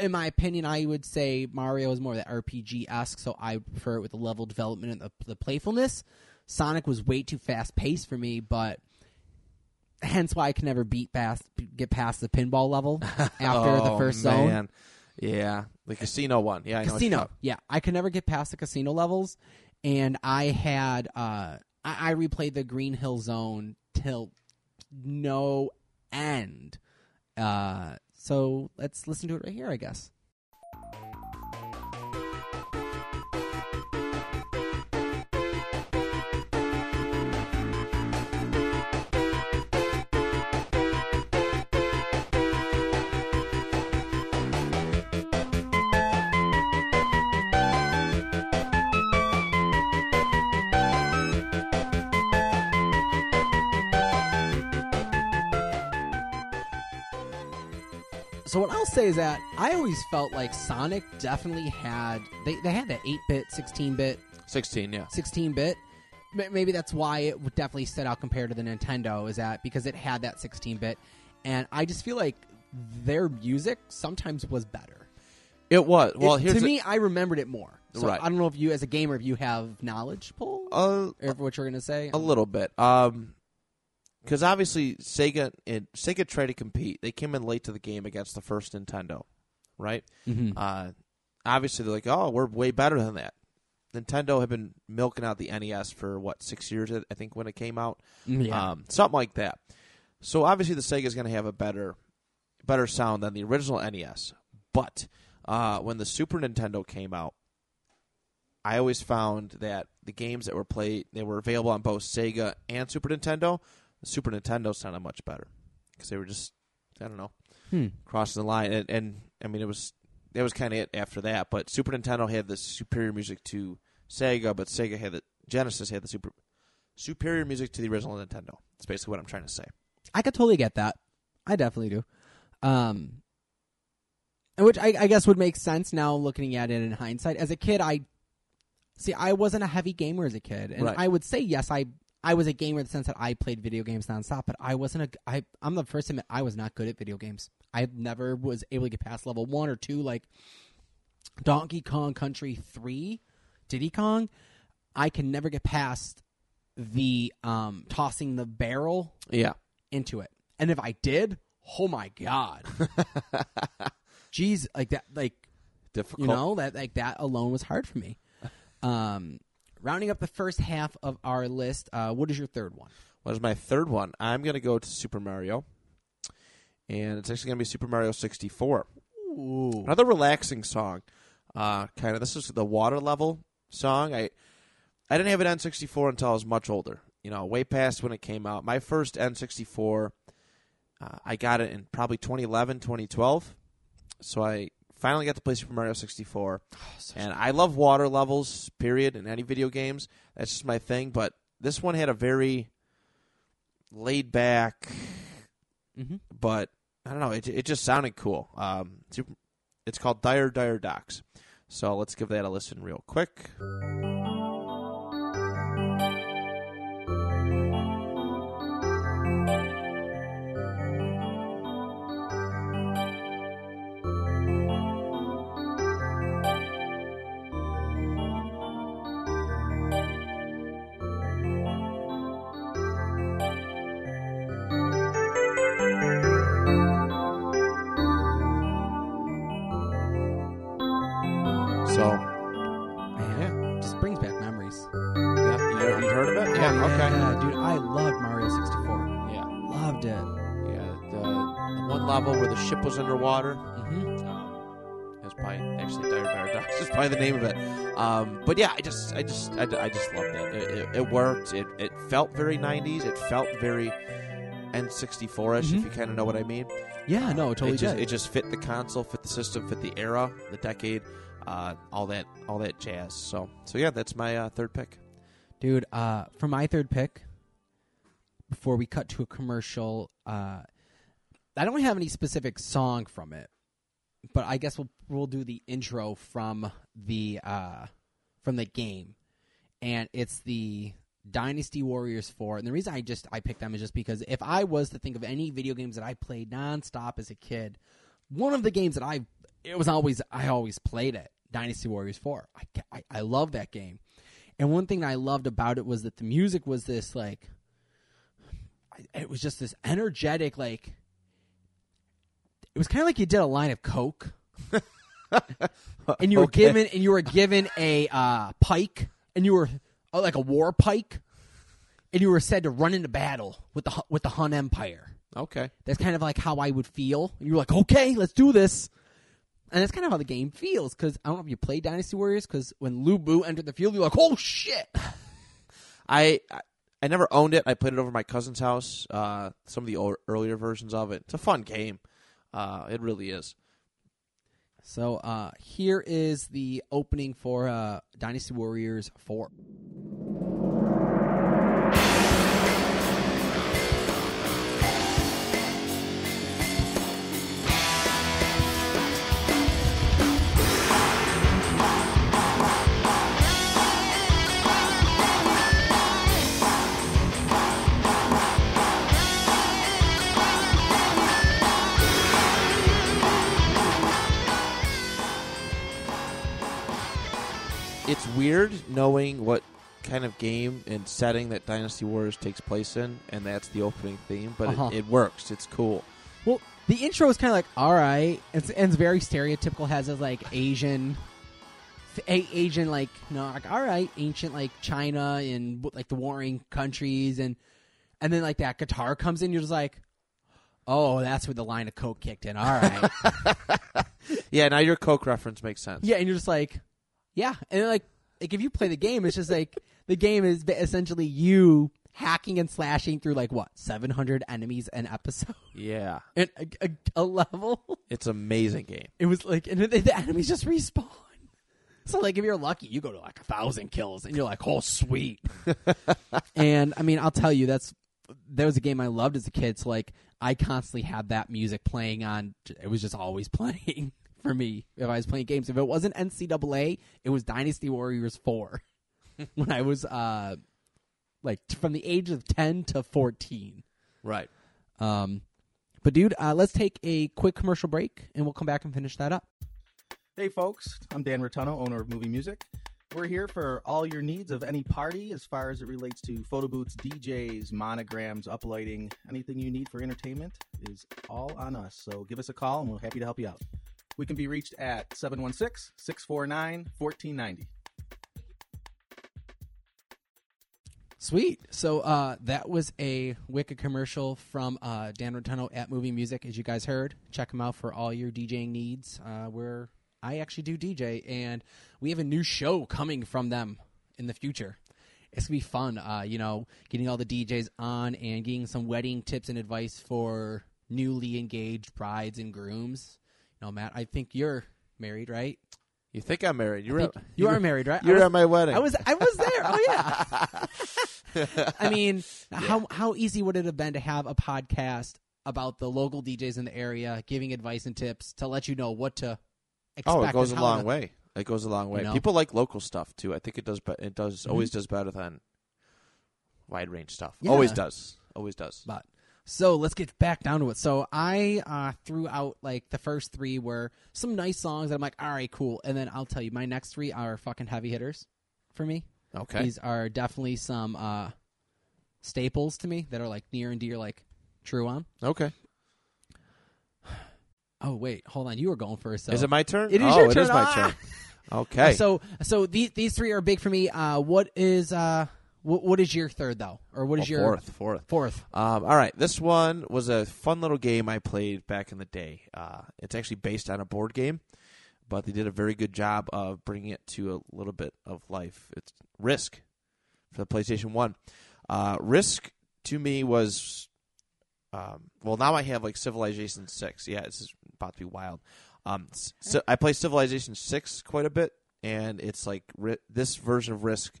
In my opinion, I would say Mario is more of that RPG esque, so I prefer it with the level development and the, the playfulness. Sonic was way too fast paced for me, but hence why I can never beat past get past the pinball level after the Oh, first zone. man. Yeah, the casino one. Yeah, I know casino. Yeah, I could never get past the casino levels, and I had uh, I, I replayed the Green Hill Zone till no end. Uh, so let's listen to it right here, I guess. So what I'll say is that I always felt like Sonic definitely had they, they had that 8-bit, 16-bit, Sixteen. Yeah. 16-bit. Maybe that's why it would definitely set out compared to the Nintendo is that because it had that 16-bit and I just feel like their music sometimes was better. It was. Well, It- here's to the- me I remembered it more. So Right. I don't know if you as a gamer if you have knowledge Paul uh, or what you're going to say. a little bit. Um, because obviously Sega and Sega tried to compete. They came in late to the game against the first Nintendo, right? Mhm. Uh, obviously they're like, oh, we're way better than that. Nintendo had been milking out the NES for what six years, I think, when it came out. yeah. um, something like that. So obviously the Sega is going to have a better, better sound than the original NES. But uh, when the Super Nintendo came out, I always found that the games that were played, they were available on both Sega and Super Nintendo. The Super Nintendo sounded much better because they were just, I don't know, Hmm. crossing the line. And, and I mean, it was that was kind of it after that. But Super Nintendo had the superior music to Sega, but Sega had the Genesis had the super superior music to the original Nintendo. That's basically what I'm trying to say. I could totally get that. I definitely do. Um, which I, I guess would make sense now looking at it in hindsight. As a kid, I see I wasn't a heavy gamer as a kid, and Right. I would say yes, I I was a gamer in the sense that I played video games nonstop. But I wasn't a I I'm the first to admit I was not good at video games. I never was able to get past level one or two, like Donkey Kong Country three, Diddy Kong. I can never get past the um tossing the barrel Yeah. into it. And if I did, oh my god. Jeez, like that like Difficult. you know, that like that alone was hard for me. Um rounding up the first half of our list, uh what is your third one? What is my third one? I'm going to go to Super Mario. And it's actually going to be Super Mario 64. Ooh. Another relaxing song. Uh, kind of. This is the water level song. I I didn't have an N64 until I was much older. You know, way past when it came out. My first N64, uh, I got it in probably 2011, 2012. So I finally got to play Super Mario 64. And I love water levels, period, in any video games. That's just my thing. But this one had a very laid back, hmm but I don't know. It it just sounded cool. Um, it's called Dire Dire Docks. So let's give that a listen real quick. Level where the ship was underwater. hmm Um, that's probably actually Dire Paradox is probably the name of it. Um, but yeah, I just, I just, I, I just loved it. It, it, it worked. It, it felt very '90s. It felt very N64ish, Mhm. if you kind of know what I mean. Yeah, no, it totally it just, did. it just fit the console, fit the system, fit the era, the decade, uh, all that, all that jazz. So, so yeah, that's my uh, third pick. Dude, uh, for my third pick, before we cut to a commercial, uh, I don't have any specific song from it, but I guess we'll we'll do the intro from the uh, from the game, and it's the Dynasty Warriors Four. And the reason I just I picked them is just because if I was to think of any video games that I played nonstop as a kid, one of the games that I it was always I always played it Dynasty Warriors Four. I I, I love that game. And one thing I loved about it was that the music was this like, it was just this energetic like. It was kind of like you did a line of coke, and you were Okay. given and you were given a uh, pike, and you were oh, like a war pike, and you were said to run into battle with the Hu- with the Hun Empire. Okay. That's kind of like how I would feel. And you're like, okay, let's do this. And that's kind of how the game feels. Because I don't know if you played Dynasty Warriors. Because when Lu Bu entered the field, you're like, oh shit. I, I I never owned it. I played it over my cousin's house. Uh, some of the earlier versions of it. It's a fun game. Uh, it really is. So uh, here is the opening for uh, Dynasty Warriors 4. It's weird knowing what kind of game and setting that Dynasty Warriors takes place in, and that's the opening theme. But Uh-huh. it, it works. It's cool. Well, the intro is kind of like, all right. It's, and it's very stereotypical, has this like Asian. A- Asian, like, know, like, all right, ancient, like China and like the warring countries. And and then, like, that guitar comes in, you're just like, oh, that's where the line of Coke kicked in. All right. Yeah. Now your Coke reference makes sense. Yeah, and you're just like, yeah, and like, like if you play the game, it's just like the game is essentially you hacking and slashing through like what 700 enemies an episode Yeah. and a, a, a level. It's an amazing game. It was like, and the, the enemies just respawn. So like, if you're lucky, you go to like a thousand kills, and you're like, oh sweet. and I mean, I'll tell you, that's that was a game I loved as a kid. So like, I constantly had that music playing on. It was just always playing for me if I was playing games. If it wasn't NCAA, it was Dynasty Warriors Four when I was uh like t- from the age of ten to fourteen. Right. Um, but dude, uh, let's take a quick commercial break, and we'll come back and finish that up. Hey folks, I'm Dan Rotuno, owner of Movie Music. We're here for all your needs of any party as far as it relates to photo booths, DJs, monograms, uplighting, anything you need for entertainment is all on us. So give us a call and we're happy to help you out. We can be reached at 716 649 1490. Sweet. So uh, that was a Wicked commercial from uh, Dan Rotuno at Movie Music, as you guys heard. Check him out for all your DJing needs. Uh, where I actually do DJ, and we have a new show coming from them in the future. It's gonna be fun. Uh, you know, getting all the DJs on and getting some wedding tips and advice for newly engaged brides and grooms. You know, Matt, I think you're married, right? You think I'm married? You were think you are married, right? You're at my wedding. I was I was there. Oh yeah. I mean, how how easy would it have been to have a podcast about the local DJs in the area giving advice and tips to let you know what to expect? Oh, it goes a long to- way. It goes a long way. You know? People like local stuff too. I think it does. It does Mhm. always does better than wide range stuff. Yeah. Always does. Always does. But so let's get back down to it. So I uh, threw out like the first three were some nice songs that I'm like, all right, cool. And then I'll tell you, my next three are fucking heavy hitters for me. Okay. These are definitely some uh, staples to me that are like near and dear, like true on. Okay. Oh wait, hold on. You were going first. So. Is it my turn? It is oh, your it turn. is my Ah! turn. Okay. So so these these three are big for me. Uh, what is uh What, what is your third though, or what is Well, your fourth? Fourth. Fourth. Um, all right, this one was a fun little game I played back in the day. Uh, it's actually based on a board game, but they did a very good job of bringing it to a little bit of life. It's Risk for the PlayStation One. Uh, Risk to me was, um, well, now I have like Civilization Six. Yeah, this is about to be wild. Um, so I play Civilization Six quite a bit, and it's like ri- this version of Risk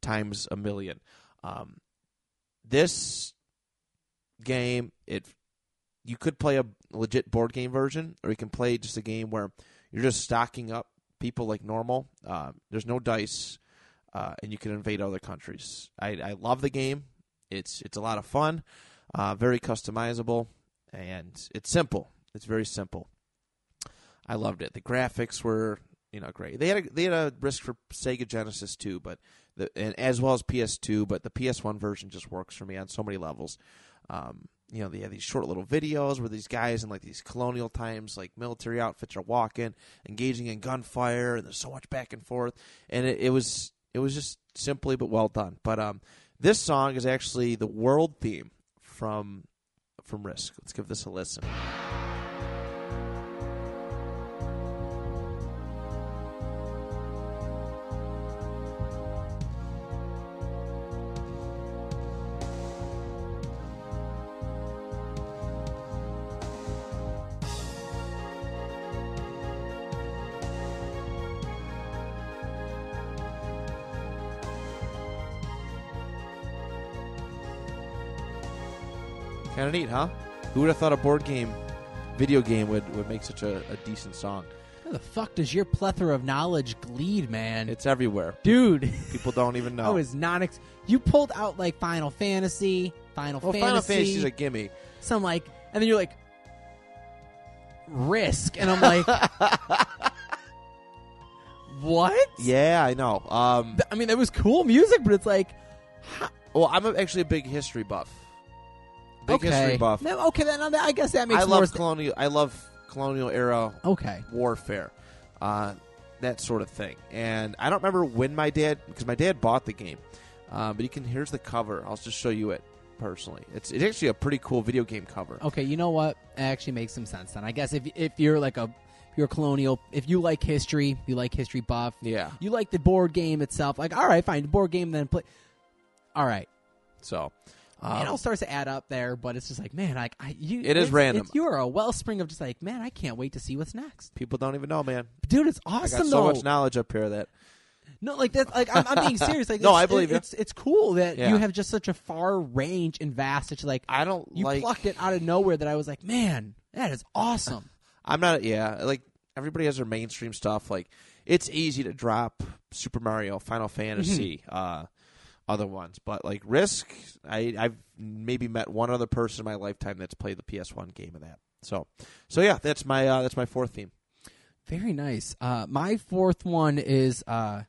times a million. Um, this game, it you could play a legit board game version, or you can play just a game where you're just stocking up people like normal. Uh, there's no dice, uh, and you can invade other countries. I, I love the game. It's it's a lot of fun, uh, very customizable, and it's simple. It's very simple. I loved it. The graphics were you know great. They had a, they had a risk for Sega Genesis too, but the, and as well as PS2, but the PS1 version just works for me on so many levels. Um, you know, they have these short little videos where these guys in like these colonial times, like military outfits, are walking, engaging in gunfire, and there's so much back and forth, and it, it was it was just simply but well done. But um, this song is actually the world theme from from Risk. Let's give this a listen. Of neat, huh? Who would have thought a board game, video game, would, would make such a, a decent song? How the fuck does your plethora of knowledge lead, man? It's everywhere. Dude, People don't even know. I was not. Ex- you pulled out like Final Fantasy, Final well, Fantasy, Final Fantasy's a gimme. some like, and then you're like, Risk, and I'm like, what? Yeah, I know. Um, I mean, that was cool music, but it's like, well, I'm actually a big history buff. Big okay, history buff. No, okay, then I guess that makes sense. I love colonial. I love colonial era okay, warfare, uh, that sort of thing. And I don't remember when my dad, because my dad bought the game, uh, but you can. Here's the cover. I'll just show you it personally. It's it's actually a pretty cool video game cover. okay. You know what? It actually makes some sense then. I guess if if you're like a you're colonial, if you like history, you like history buff, Yeah. you like the board game itself. Like, all right, fine, board game, then play. All right, So. It Um, all starts to add up there, but it's just like, man, like I, you, It is random. it's- you're a wellspring of just like, man, I can't wait to see what's next, people don't even know, man. dude. It's I awesome got so though. much knowledge up here that No, like that. Like I'm, I'm being serious. Like No, I believe it, you. It's it's cool that Yeah. you have just such a far range and vast. It's like I don't you like. plucked it out of nowhere. That I was like, man, that is awesome. I'm not. Yeah, like everybody has their mainstream stuff. Like it's easy to drop Super Mario, Final Fantasy, uh, other ones, but like Risk, I I've maybe met one other person in my lifetime that's played the PS1 game of that. So, so yeah, that's my uh, that's my fourth theme. Very nice. Uh, my fourth one is uh,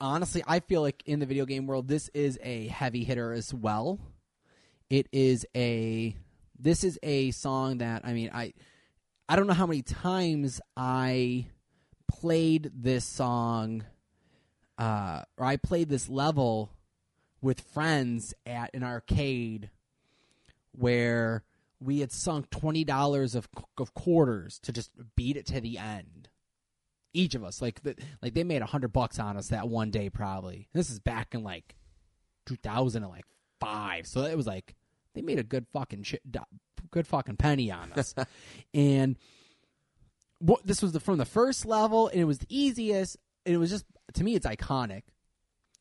honestly, I feel like in the video game world, this is a heavy hitter as well. It is a this is a song that I mean I I don't know how many times I played this song uh, or I played this level with friends at an arcade where we had sunk twenty dollars of of quarters to just beat it to the end. Each of us, like, the, like they made a hundred bucks on us that one day, probably. This is back in like two thousand and like five, so it was like they made a good fucking shit, good fucking penny on us. and what this was the from the first level, and it was the easiest. And it was just to me, it's iconic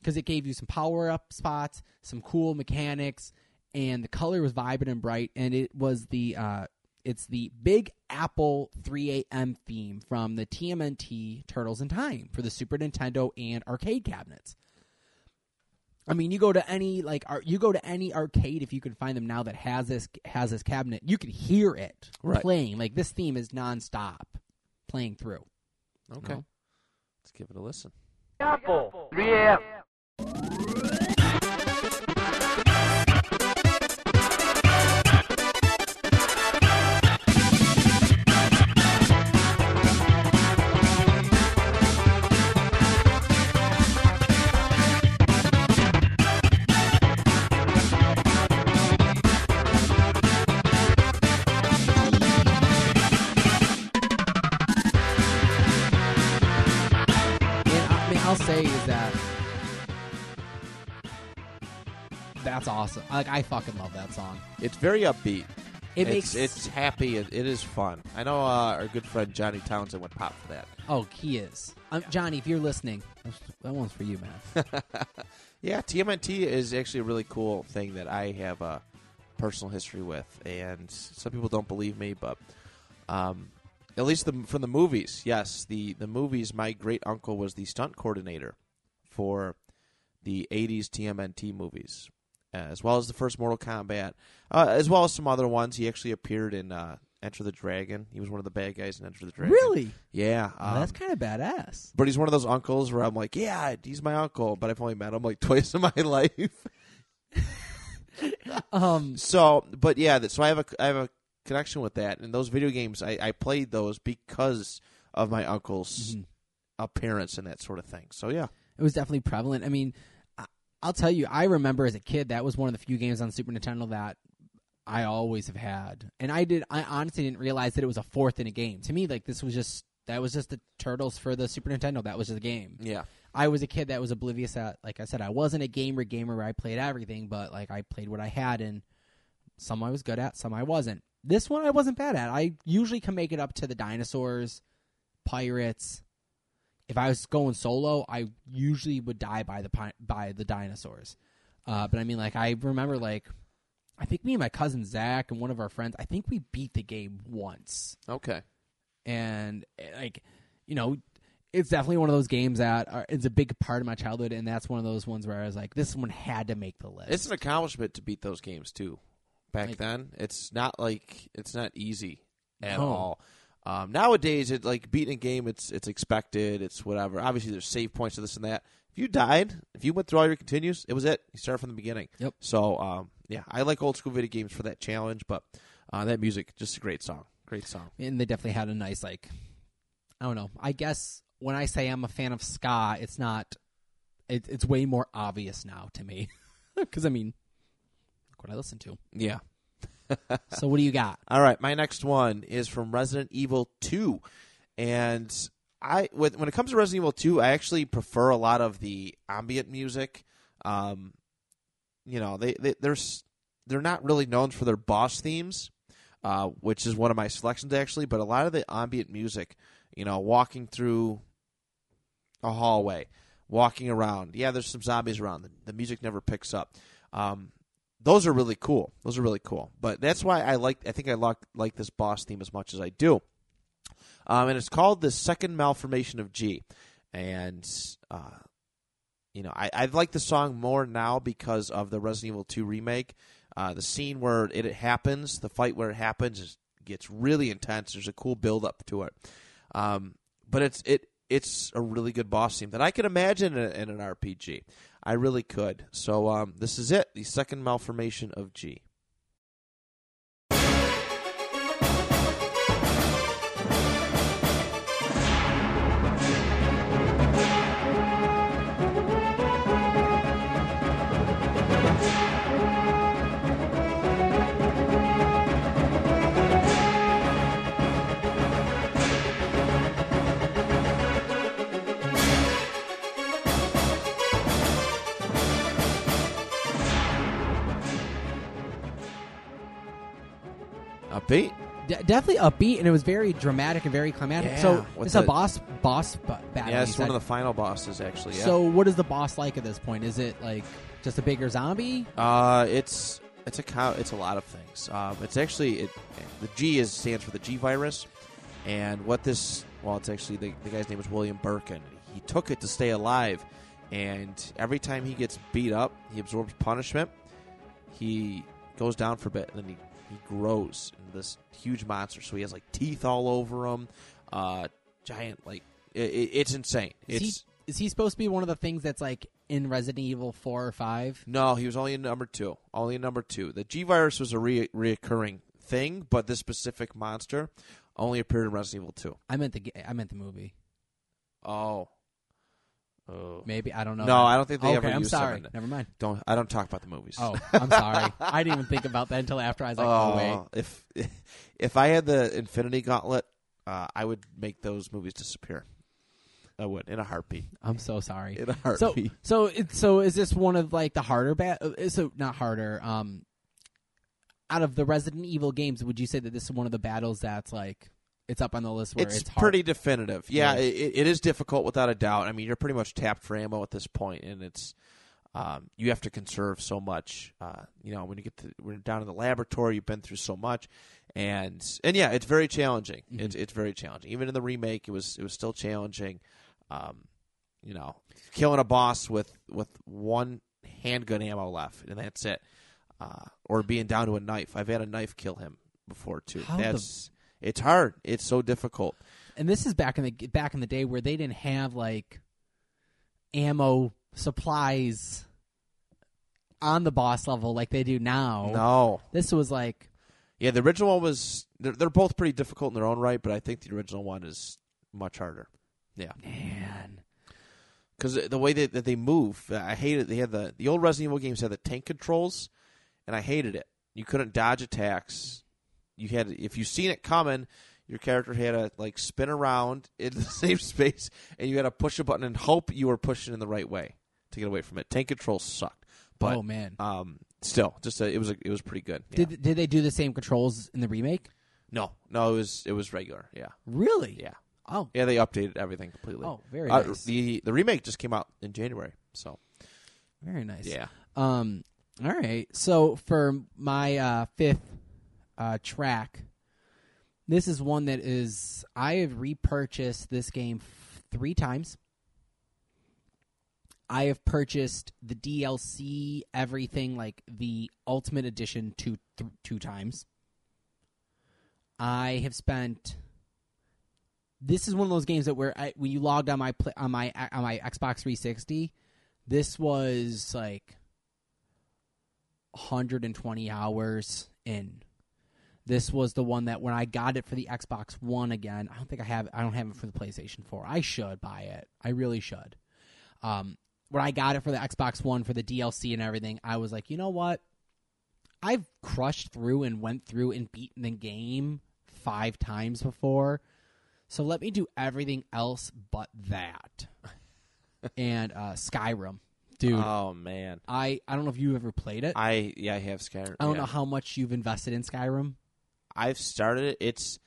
because it gave you some power up spots, some cool mechanics, and the color was vibrant and bright. And it was the uh, it's the Big Apple 3AM theme from the TMNT Turtles in Time for the Super Nintendo and arcade cabinets. I mean, you go to any like ar- you go to any arcade if you can find them now that has this has this cabinet, you can hear it Right. playing. Like this theme is nonstop playing through. Okay, No. let's give it a listen. Apple 3AM. That's awesome. Like I fucking love that song. It's very upbeat. It it's, makes it's happy. It, it is fun. I know uh, our good friend Johnny Townsend would pop for that. Oh, he is. Um, Johnny, if you're listening, that one's for you, man. Yeah, TMNT is actually a really cool thing that I have a personal history with, and some people don't believe me, but um, at least the, from the movies, yes, the the movies. My great uncle was the stunt coordinator for the '80s TMNT movies, as well as the first Mortal Kombat, uh, as well as some other ones. He actually appeared in uh, Enter the Dragon. He was one of the bad guys in Enter the Dragon. really? Yeah, Oh, that's um, kind of badass. but he's one of those uncles where I'm like, yeah, he's my uncle, but I've only met him like twice in my life. Um, So, but yeah, that, so I have a I have a connection with that, and those video games I, I played those because of my uncle's Mhm. appearance and that sort of thing. So yeah, it was definitely prevalent. I mean, I'll tell you, I remember as a kid that was one of the few games on Super Nintendo that I always have had, and I did. I honestly didn't realize that it was a fourth in a game. To me, like this was just that was just the turtles for the Super Nintendo. That was just a game. yeah, I was a kid that was oblivious that, like I said, I wasn't a gamer gamer where I played everything, but like I played what I had, and some I was good at, some I wasn't. This one I wasn't bad at. I usually can make it up to the dinosaurs, pirates. If I was going solo, I usually would die by the pi- by the dinosaurs. Uh, but I mean, like I remember, like I think me and my cousin Zach and one of our friends, I think we beat the game once okay, and eh, like you know it's definitely one of those games that are, it's a big part of my childhood and that's one of those ones where i was like this one had to make the list it's an accomplishment to beat those games too. Back Like- then, it's not like it's not easy at No. all. Um, nowadays, it like beating a game, it's it's expected, it's whatever. Obviously, there's save points to this and that. If you died, if you went through all your continues, it was it. You start from the beginning. Yep. So, um, yeah, I like old school video games for that challenge, but uh, that music, just a great song, great song. and they definitely had a nice like i don't know i guess when i say i'm a fan of ska it's not it, it's way more obvious now to me because i mean look what i listen to Yeah. so what do you got All right, my next one is from Resident Evil 2. And I when it comes to Resident Evil 2, I actually prefer a lot of the ambient music. Um, you know, they, they they're they're not really known for their boss themes, uh, which is one of my selections actually, but a lot of the ambient music, you know, walking through a hallway, walking around. Yeah, there's some zombies around. The, the music never picks up. Um, those are really cool. Those are really cool. But that's why I like. I think I like like this boss theme as much as I do. Um, and it's called the second malformation of G, and uh, you know I I like the song more now because of the Resident Evil Two remake. Uh, the scene where it, it happens, the fight where it happens, is, gets really intense. There's a cool build up to it. Um, but it's it it's a really good boss theme that I could imagine in, in an RPG. I really could. So um, this is it, the second malformation of G. Upbeat. De- definitely upbeat and it was very dramatic and very climatic Yeah, so with it's a the- boss boss battle Yeah, you it's one said. of the final bosses actually. Yeah. So, what is the boss like at this point? Is it like just a bigger zombie? Uh, it's it's a co- it's a lot of things. Um, it's actually it, the G is stands for the G virus, and what this well, it's actually the, the guy's name is William Birkin. He took it to stay alive, and every time he gets beat up, he absorbs punishment. He goes down for a bit, and then he he grows into this huge monster. So he has like teeth all over him, uh, giant like it, it, it's insane. Is It's he is he supposed to be one of the things that's like in Resident Evil four or five? No, he was only in number two. Only in number two. The G virus was a re- reoccurring thing, but this specific monster only appeared in Resident Evil two. I meant the I meant the movie. Oh, oh. Maybe I don't know. No, that. I don't think they okay, ever I'm used sorry. in. Never mind. Don't I don't talk about the movies. Oh, I'm sorry. I didn't even think about that until after. I was like, oh, wait. if if I had the Infinity Gauntlet, uh, I would make those movies disappear. I would in a heartbeat. I'm so sorry. In a heartbeat. so, it, so is this one of like the harder bat? Is it not harder? Um, out of the Resident Evil games, would you say that this is one of the battles that's like it's up on the list where it's, it's, pretty definitive. Yeah, Yeah. It, it is difficult without a doubt. I mean, you're pretty much tapped for ammo at this point, and it's um, you have to conserve so much. Uh, you know, when you get to we're down in the laboratory, you've been through so much, and and yeah, it's very challenging. Mm-hmm. It's it's very challenging. Even in the remake, it was it was still challenging. Um, you know, killing a boss with with one handgun ammo left, and that's it. Uh, or being down to a knife. I've had a knife kill him before too. How the- That's it's hard. It's so difficult. and this is back in the back in the day where they didn't have like ammo supplies on the boss level like they do now. No. This was like Yeah, the original one was. They're, they're both pretty difficult in their own right, but I think the original one is much harder. Yeah, man. because the way that, that they move, I hated. It. They had the the old Resident Evil games had the tank controls, and I hated it. You couldn't dodge attacks. You had if you seen it coming, your character had to like spin around in the same space, and you had to push a button and hope you were pushing in the right way to get away from it. Tank control sucked, but oh man. um, still, just a, it was a, it was pretty good. Yeah. Did did they do the same controls in the remake? no, no, it was it was regular. Yeah, Really? yeah. Oh. Yeah, they updated everything completely. Oh, very Uh, nice. The the remake just came out in January, so Very nice. yeah. Um. All right. So for my uh, fifth uh, track, this is one that is I have repurchased this game f- three times. I have purchased the DLC, everything like the Ultimate Edition two th- two times. I have spent. This is one of those games that where I, when you logged on my pla on my on my Xbox 360, this was like 120 hours in. This was the one that when I got it for the Xbox One again, I don't think I have I don't have it for the PlayStation 4. I should buy it. I really should. Um when I got it for the Xbox One for the DLC and everything, I was like, "You know what? I've crushed through and went through and beaten the game 5 times before. So let me do everything else but that." and uh Skyrim. Dude, Oh man, I I don't know if you ever played it. I, I yeah I have Skyrim. I don't yeah. know how much you've invested in Skyrim. I've started it. It's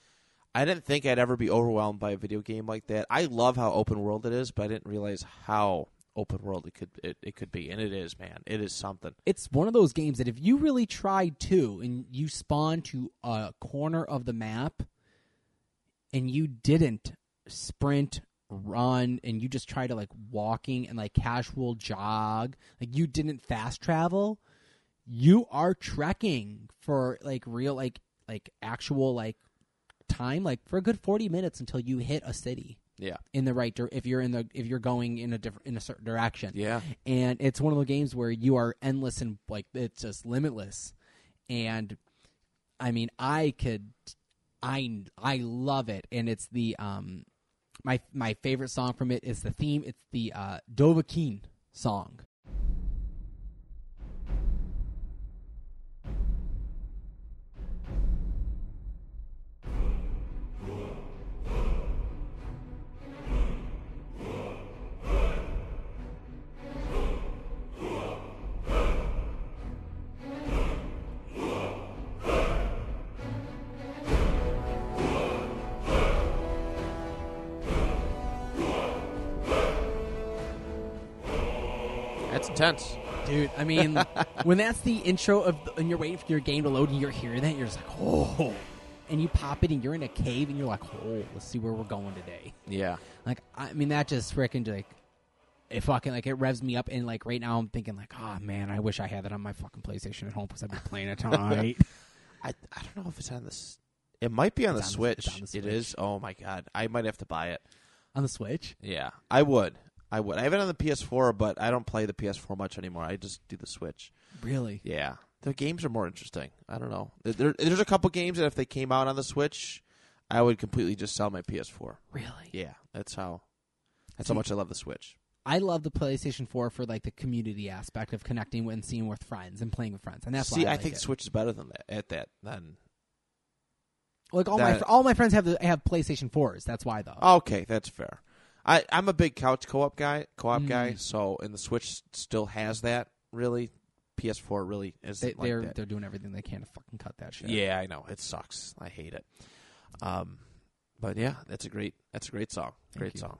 I didn't think I'd ever be overwhelmed by a video game like that. I love how open world it is, but I didn't realize how open world it could it, it could be, and it is, man. It is something. It's one of those games that if you really tried to and you spawn to a corner of the map and you didn't sprint, run, and you just try to like walking and like casual jog, like you didn't fast travel, you are trekking for like real like like actual like time like for a good 40 minutes until you hit a city. Yeah, in the right dir- if you're in the if you're going in a different in a certain direction. Yeah. and it's one of the games where you are endless and like it's just limitless. And i mean i could i i love it. And it's the um my my favorite song from it is the theme it's the uh dovahkiin song Dude i mean when that's the intro of the, and you're waiting for your game to load and you're hearing that you're just like oh and you pop it and you're in a cave and you're like oh let's see where we're going today Yeah, Like I mean, that just freaking like it fucking like it revs me up. And like right now, I'm thinking like, oh man, I wish I had that on my fucking PlayStation at home because I've been playing it tonight. I I don't know if it's on this. It might be on, the, on Switch. it's on the Switch. is. Oh my god, I might have to buy it. on the Switch. Yeah, I would. I would. I have it on the PS4, but I don't play the PS4 much anymore. I just do the Switch. Really? Yeah, the games are more interesting. I don't know. There, there's a couple games that if they came out on the Switch, I would completely just sell my PS4. Really? Yeah, that's how. That's how much I love the Switch. I love the PlayStation 4 for like the community aspect of connecting with and seeing with friends and playing with friends, and that's See, why I, I, like think it. the Switch is better than that. At that, than like all my that- fr- all my friends have the, have PlayStation 4s. That's why though. okay, that's fair. I I'm a big couch co-op guy, co-op Mm. guy. So and the Switch still has that. Really, PS4 really isn't They, like they're that. they're doing everything they can to fucking cut that shit. Yeah, I know it sucks. I hate it. Um, but yeah, that's a great that's a great song. Thank great you. song.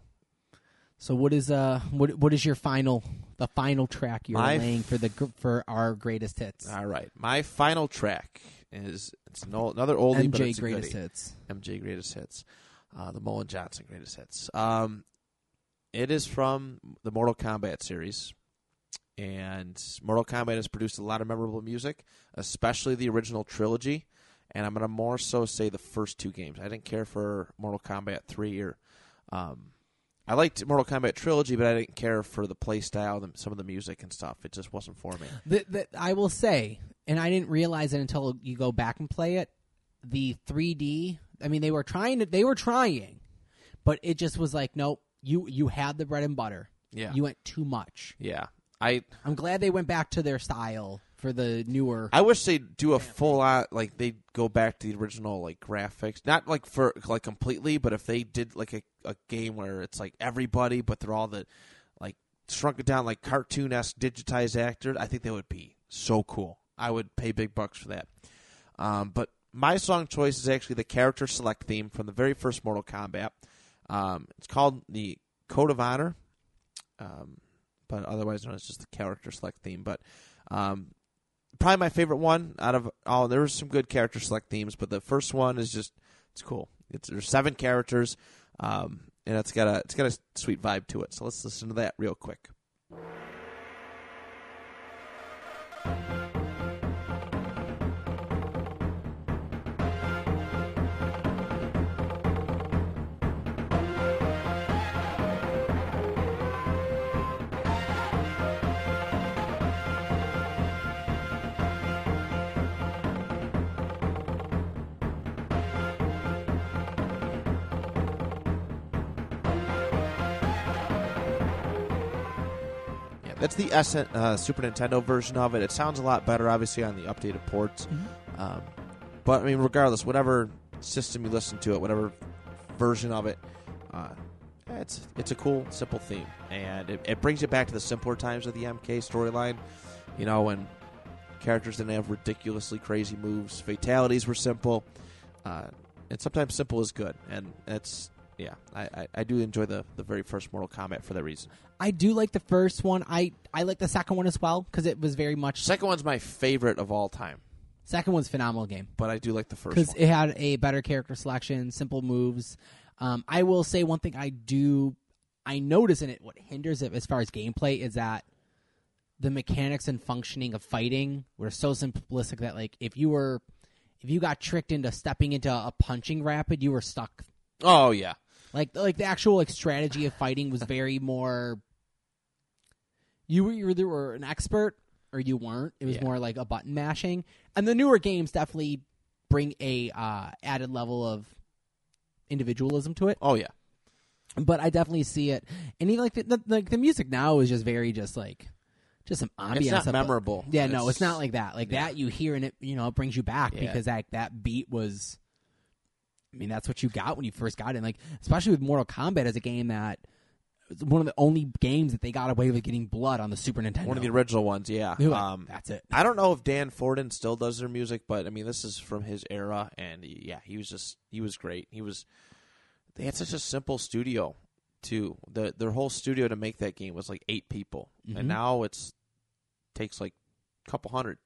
So what is uh what what is your final the final track you're My laying for the for our greatest hits? All right, my final track is it's no, another oldie, but it's greatest hits. MJ greatest hits, uh, the Mullen Johnson greatest hits. Um, it is from the Mortal Kombat series, and Mortal Kombat has produced a lot of memorable music, especially the original trilogy. And I'm gonna more so say the first two games. I didn't care for Mortal Kombat three or, um, I liked Mortal Kombat trilogy, but I didn't care for the play style, some of the music and stuff. It just wasn't for me. The, the, I will say, and I didn't realize it until you go back and play it. The 3D. I mean, they were trying to. They were trying, but it just was like, nope. You you had the bread and butter. Yeah, You went too much. yeah. I I'm glad they went back to their style for the newer. I wish they'd do a full out like they go back to the original like graphics, not like for like completely, but if they did like a, a game where it's like everybody, but they're all the like shrunk it down like cartoon esque digitized actors, I think that would be so cool. I would pay big bucks for that. Um, but my song choice is actually the character select theme from the very first Mortal Kombat. Um, it's called the Code of Honor, um, but otherwise known as just the character select theme. But um, probably my favorite one out of all. There were some good character select themes, but the first one is just it's cool. It's there's seven characters, um, and it's got a it's got a sweet vibe to it. So let's listen to that real quick. That's the S- uh, Super Nintendo version of it. It sounds a lot better, obviously, on the updated ports. Um, but I mean, regardless, whatever system you listen to it, whatever version of it, uh, it's it's a cool, simple theme, and it, it brings you back to the simpler times of the MK storyline. You know, when characters didn't have ridiculously crazy moves, fatalities were simple, uh, and sometimes simple is good, and it's. Yeah, I, I, I do enjoy the, the very first Mortal Kombat for that reason. I do like the first one. I I like the second one as well because it was very much. Second one's my favorite of all time, Second one's phenomenal game. but I do like the first because it had a better character selection, simple moves. Um, I will say one thing I do, I notice in it what hinders it as far as gameplay is that the mechanics and functioning of fighting were so simplistic that like if you were if you got tricked into stepping into a punching rapid, you were stuck. oh yeah, Like like the actual like strategy of fighting was very more. You were you either were an expert or you weren't. It was Yeah. more like a button mashing, and the newer games definitely bring a uh, added level of individualism to it. oh yeah. But I definitely see it, and even like the, the like the music now is just very just like just some ambiance. It's not of- memorable. Yeah, no, it's not like that. Like that you hear and it you know it brings you back Yeah. because that that beat was. I mean, that's what you got when you first got it. And, like, especially with Mortal Kombat as a game that was one of the only games that they got away with getting blood on the Super Nintendo. One of the original ones, yeah. Like, Um, that's it. I don't know if Dan Forden still does their music, but I mean, this is from his era, and yeah, he was just he was great. He was. They had such a simple studio, too. The their whole studio to make that game was like eight people, Mhm. and now it's takes like a couple hundred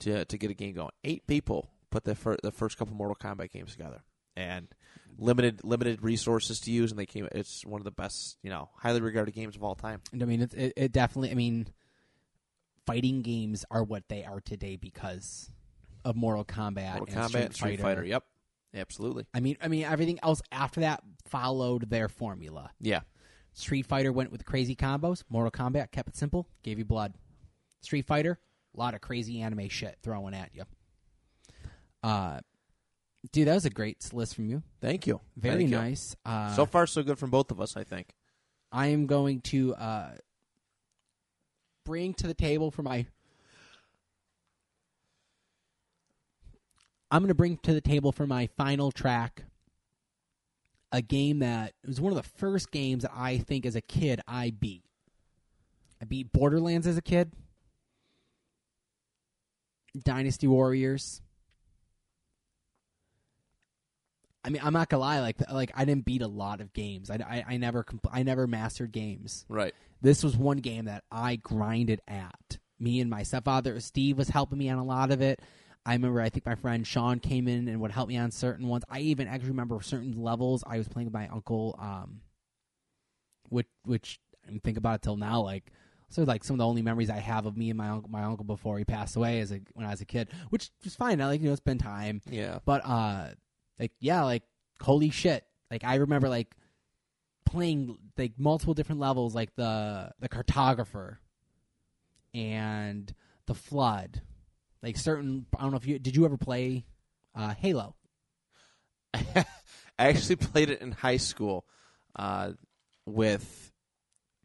to to get a game going. Eight people put the fir- the first couple Mortal Kombat games together, and limited limited resources to use, and they came. It's one of the best, you know, highly regarded games of all time. And I mean, it, it, it definitely. I mean, fighting games are what they are today because of Mortal Kombat, Mortal and Kombat, Street, Street Fighter. Fighter. Yep, absolutely. I mean, I mean, everything else after that followed their formula. Yeah. Street Fighter went with crazy combos. Mortal Kombat kept it simple, gave you blood. Street Fighter, a lot of crazy anime shit throwing at you. Uh, dude, that was a great list from you. Thank you. Very Thank you. nice. Uh, so far, so good from both of us. I think. I am going to uh, bring to the table for my. I'm going to bring to the table for my final track a game that was one of the first games that I think as a kid I beat. I beat Borderlands as a kid. Dynasty Warriors. I mean, I'm not gonna lie. Like, like I didn't beat a lot of games. I, I, I never, compl- I never mastered games. Right. This was one game that I grinded at. Me and my stepfather Steve was helping me on a lot of it. I remember, I think my friend Sean came in and would help me on certain ones. I even actually remember certain levels. I was playing with my uncle, um, which which I mean, think about it till now, like so like some of the only memories I have of me and my uncle, my uncle before he passed away as a when I was a kid, which was fine. I like you know spend time, Yeah. but uh, like yeah, like holy shit, like I remember like playing like multiple different levels, like the the cartographer and the flood, like certain. I don't know if you did you ever play uh, Halo? I actually played it in high school uh, with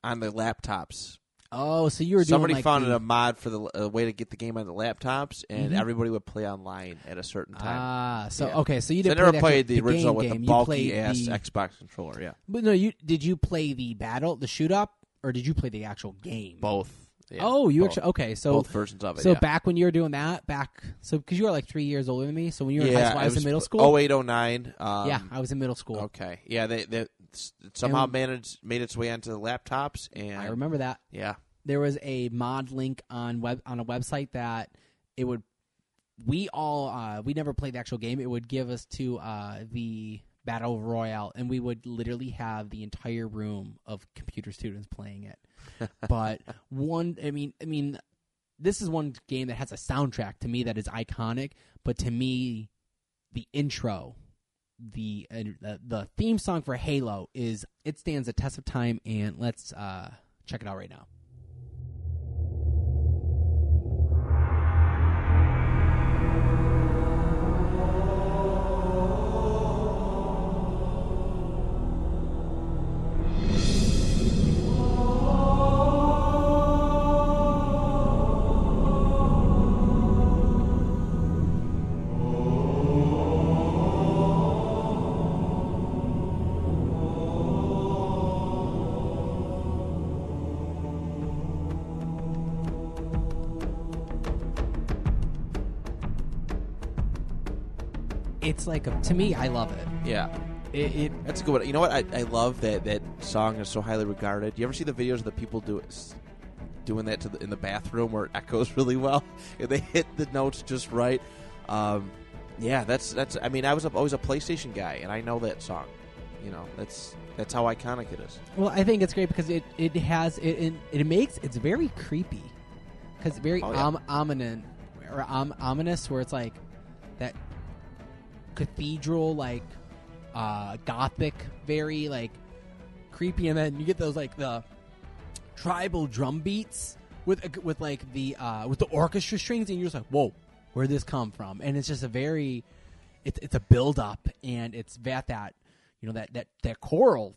on the laptops. Oh, so you were doing Somebody like found the, a mod for the a way to get the game on the laptops, and Mhm. everybody would play online at a certain time. Ah, so Yeah. okay, so you so I didn't never play played the, actual- original game with game. the bulky ass the- Xbox controller. Yeah, But no, you did you play the battle, the shoot up, or did you play the actual game? both. Yeah, oh, you both. actually okay. So both versions of it. so yeah. back when you were doing that, back so because you were like three years older than me. So when you were in high school, I was, in middle school. Oh eight oh nine. Um, yeah, I was in middle school. Okay. Yeah, they they somehow And- managed made its way onto the laptops, and I remember that. Yeah, there was a mod link on web on a website that it would we all uh we never played the actual game. It would give us to uh the battle royale and we would literally have the entire room of computer students playing it. But one i mean i mean this is one game that has a soundtrack to me that is iconic but to me the intro the uh, the, the theme song for halo is it stands the test of time and let's uh check it out right now it's like a, to me i love it yeah. it, it That's a good one. You know what? I, I love that that song is so highly regarded. You ever see the videos of the people do s- doing that to the, in the bathroom where it echoes really well and they hit the notes just right? Um, yeah, that's that's. I mean, I was a, always a PlayStation guy, and I know that song. You know, that's that's how iconic it is. Well, I think it's great because it it has it it, it makes it's very creepy because very Oh, yeah. om, ominous or om, ominous where it's like that cathedral like uh gothic very like creepy. And then you get those like the tribal drum beats with with like the uh with the orchestra strings and you're just like whoa where'd this come from? And it's just a very it's it's a build up and it's that that you know that that that choral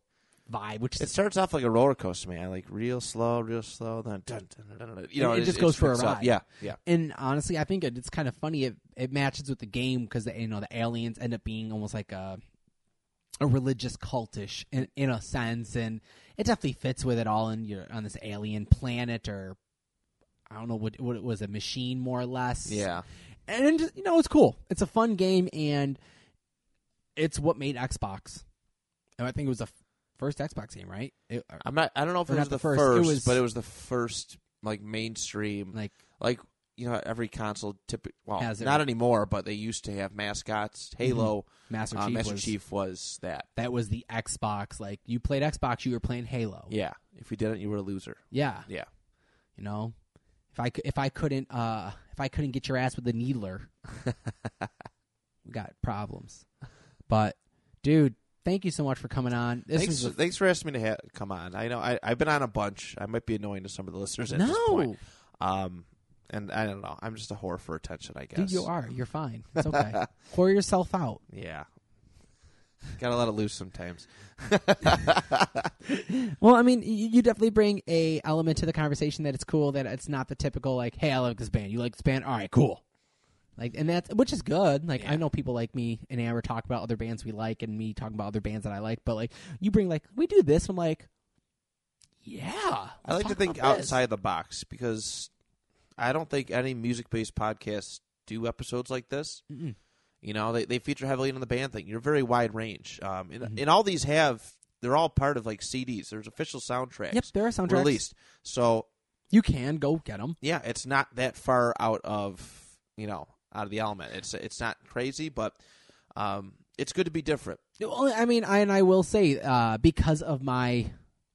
vibe which It starts off like a roller coaster, man. Like real slow, real slow, then dun, dun, dun, dun, you know, It- it just goes for a ride. Yeah, yeah. and honestly, I think it, it's kind of funny. It it matches with the game because you know the aliens end up being almost like a a religious cultish in in a sense, and it definitely fits with it all. And you're on this alien planet, or I don't know what what it was a machine more or less. Yeah. and you know it's cool. It's a fun game, and it's what made Xbox. And I think it was f- first Xbox game, right? It, I'm not. I don't know if it was the the first, first, it was- but it was the first like mainstream. like like you know, every console typically. Well, not anymore, but they used to have mascots. Halo, Master uh, Chief Master was Chief was that. that was the Xbox. Like you played Xbox, you were playing Halo. Yeah. If you didn't, you were a loser. Yeah. Yeah. You know, if I if I couldn't uh if I couldn't get your ass with the needler, we got problems. But dude, thank you so much for coming on. This thanks, a, thanks for asking me to ha- come on. I know I, I've been on a bunch. I might be annoying to some of the listeners at this point. no, Um, and I don't know. I'm just a whore for attention. I guess. dude, you are. You're fine. It's okay. whore yourself out. Yeah. Gotta let it loose sometimes. Well, I mean, you, you definitely bring a element to the conversation that it's cool that it's not the typical like, hey, I like this band. You like this band? All right, cool. Like, and that's which is good. Like, I know people like me and Amber talk about other bands we like, and me talking about other bands that I like. But like, you bring like we do this. I'm like, yeah. I like to think about this. outside the box because I don't think any music based podcasts do episodes like this. Mm-mm. You know, they they feature heavily in the band thing. You're very wide range, um, and, Mhm. and all these have they're all part of like CDs. There's official soundtracks Yep, there are soundtracks. released. So You can go get them. yeah, it's not that far out of you know out of the element. It's it's not crazy, but um, it's good to be different. Well, I mean, I, and I will say, uh, because of my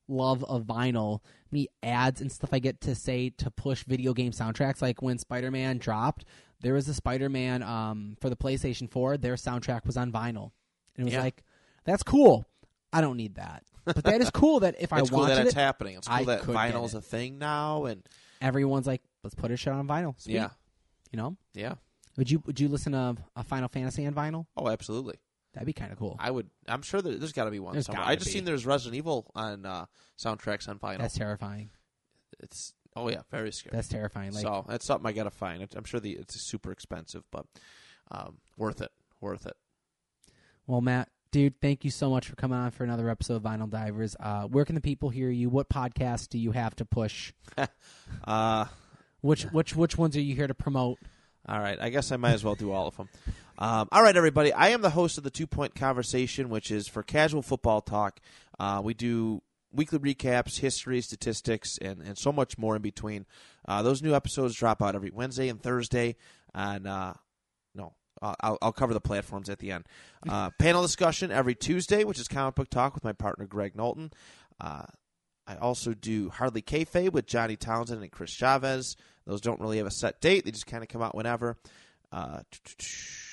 love of vinyl, me ads and stuff I get to say to push video game soundtracks. Like when Spider Man dropped, there was a Spider Man um, for the PlayStation 4. Their soundtrack was on vinyl, and it was Yeah. like, that's cool. I don't need that, but that is cool that if I it's cool wanted that it's it, happening. It's cool I that vinyl's a thing now, and everyone's like, let's put a shit on vinyl. Sweet. yeah, you know. yeah. Would you would you listen to a Final Fantasy on vinyl? Oh, absolutely. That'd be kind of cool. I would. I'm sure that there's got to be one There's somewhere. gotta I just be. seen there's Resident Evil on uh, soundtracks on vinyl. That's terrifying. it's oh yeah, very scary. That's terrifying. Like, so that's something I got to find. It- I'm sure the it's super expensive, but um, worth it. Worth it. Well, Matt, dude, thank you so much for coming on for another episode of Vinyl Divers. Uh, where can the people hear you? What podcasts do you have to push? Uh, Which which which ones are you here to promote? All right, I guess I might as well do all of them. Um, all right, everybody. I am the host of the Two Point Conversation, which is for casual football talk. Uh, we do weekly recaps, history, statistics, and, and so much more in between. Uh, those new episodes drop out every Wednesday and Thursday. And uh, no, uh, I'll, I'll cover the platforms at the end. Uh, panel discussion every Tuesday, which is comic book talk with my partner Greg Knowlton. I also do Hardly Kayfabe with Johnny Townsend and Chris Chavez. Those don't really have a set date; they just kind of come out whenever. Uh,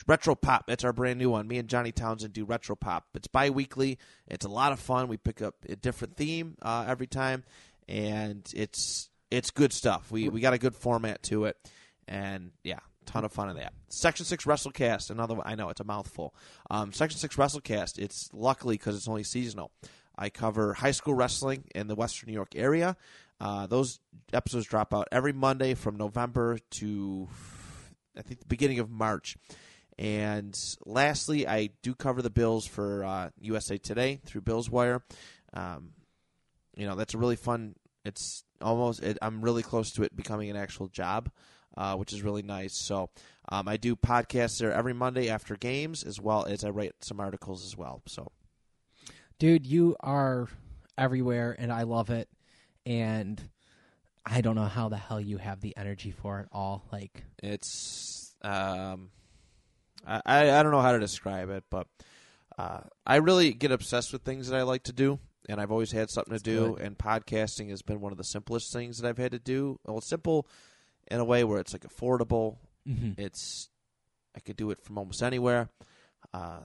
retro Pop, that's our brand new one. Me and Johnny Townsend do Retro Pop. It's bi-weekly. It's a lot of fun. We pick up a different theme uh, every time, and it's it's good stuff. We we got a good format to it, and yeah, ton of fun in that. Section Six WrestleCast, another one. I know it's a mouthful. Um, Section Six WrestleCast. It's luckily because it's only seasonal. I cover high school wrestling in the Western New York area. Uh, those episodes drop out every Monday from November to I think the beginning of March. And lastly, I do cover the Bills for uh, USA Today through Bills Wire. Um, you know, that's a really fun. It's almost. It, I'm really close to it becoming an actual job, uh, which is really nice. So um, I do podcasts there every Monday after games, as well as I write some articles as well. So Dude, you are everywhere and I love it. And I don't know how the hell you have the energy for it all. Like it's. Um, I I don't know how to describe it, but uh, I really get obsessed with things that I like to do, and I've always had something to do. good. And podcasting has been one of the simplest things that I've had to do. Well, it's simple in a way where it's like affordable. mhm. It's I could do it from almost anywhere. Uh,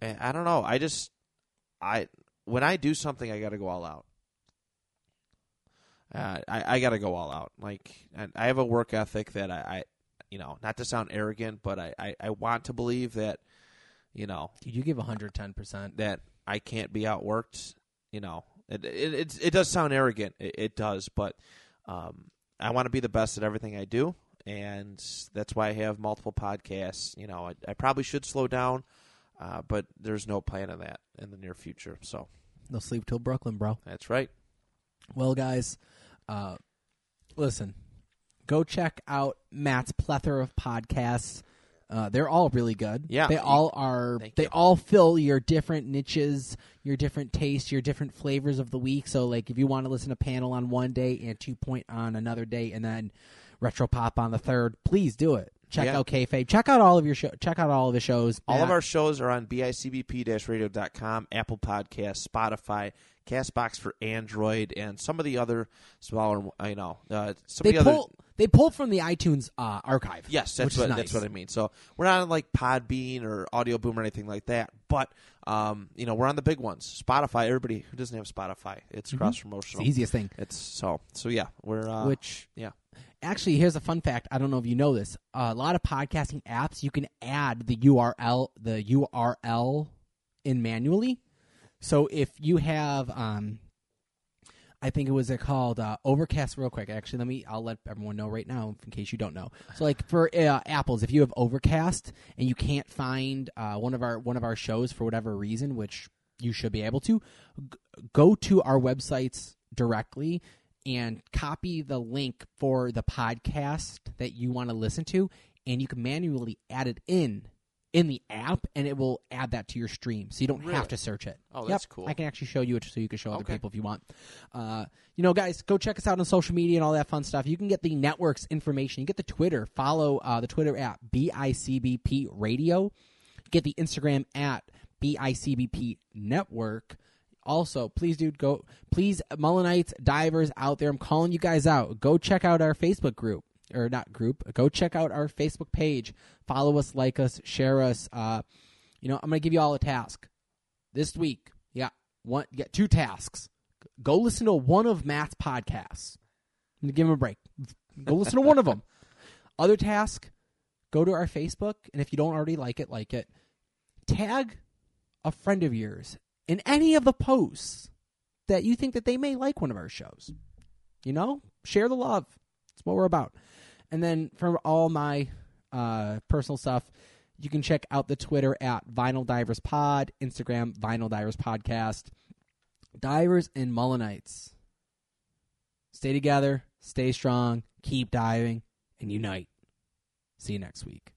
and I don't know. I just I when I do something, I got to go all out. Uh, I I got to go all out. Like I have a work ethic that I, I you know, not to sound arrogant, but I, I, I want to believe that, you know, Dude, you give 110%. that I can't be outworked. You know, it it it, it does sound arrogant. It, it does, but um, I want to be the best at everything I do, and that's why I have multiple podcasts. You know, I, I probably should slow down, uh, but there's no plan of that in the near future. So No sleep till Brooklyn, bro. that's right. Well, guys, uh, listen, go check out Matt's plethora of podcasts. Uh, they're all really good. Yeah. they all are. Thank they you. all fill your different niches, your different tastes, your different flavors of the week. So, like, if you want to listen to panel on one day and two point on another day, and then retro pop on the third, please do it. Check Yeah. out kayfabe. Check out all of your show. Check out all of the shows. All of our shows are on bicbp-radio.com, Apple Podcasts, Spotify, Castbox for Android, and some of the other smaller, you know, uh, some they of the pull. other. They pull from the iTunes uh, archive. Yes, that's what nice. that's what I mean. So we're not on like Podbean or Audio Boom or anything like that, but um, you know, we're on the big ones. Spotify. Everybody who doesn't have Spotify, it's Mhm. cross It's promotional. the easiest thing. It's so so yeah. We're uh, which yeah. Actually here's a fun fact i don't know if you know this a lot of podcasting apps you can add the url the url in manually so if you have um I think it was uh, called uh, Overcast. Real quick, actually, let me. I'll let everyone know right now in case you don't know. So, like for uh, apples, if you have Overcast and you can't find uh, one of our one of our shows for whatever reason, which you should be able to, g- go to our websites directly and copy the link for the podcast that you want to listen to, and you can manually add it in in the app, and it will add that to your stream, so you don't Really? have to search it. Oh, Yep, that's cool. I can actually show you it so you can show other Okay. people if you want. Uh, you know, guys, go check us out on social media and all that fun stuff. You can get the network's information. You get the Twitter. Follow uh, the Twitter at BICBP Radio. Get the Instagram at BICBP Network. Also, please, dude, go. Please, Mullinites, divers out there, I'm calling you guys out. Go check out our Facebook group or not group. Go check out our Facebook page. Follow us, like us, share us. Uh, you know, I'm gonna give you all a task this week. Yeah, one. You got two tasks. Go listen to one of Matt's podcasts. I'm gonna give him a break. Go listen to one of them. Other task: go to our Facebook, and if you don't already like it, like it. Tag a friend of yours in any of the posts that you think that they may like one of our shows. You know, share the love. That's what we're about. And then for all my uh, personal stuff, you can check out the Twitter at Vinyl Divers Pod, Instagram Vinyl Divers Podcast. Divers and Mullinites. Stay together, stay strong, keep diving, and unite. See you next week.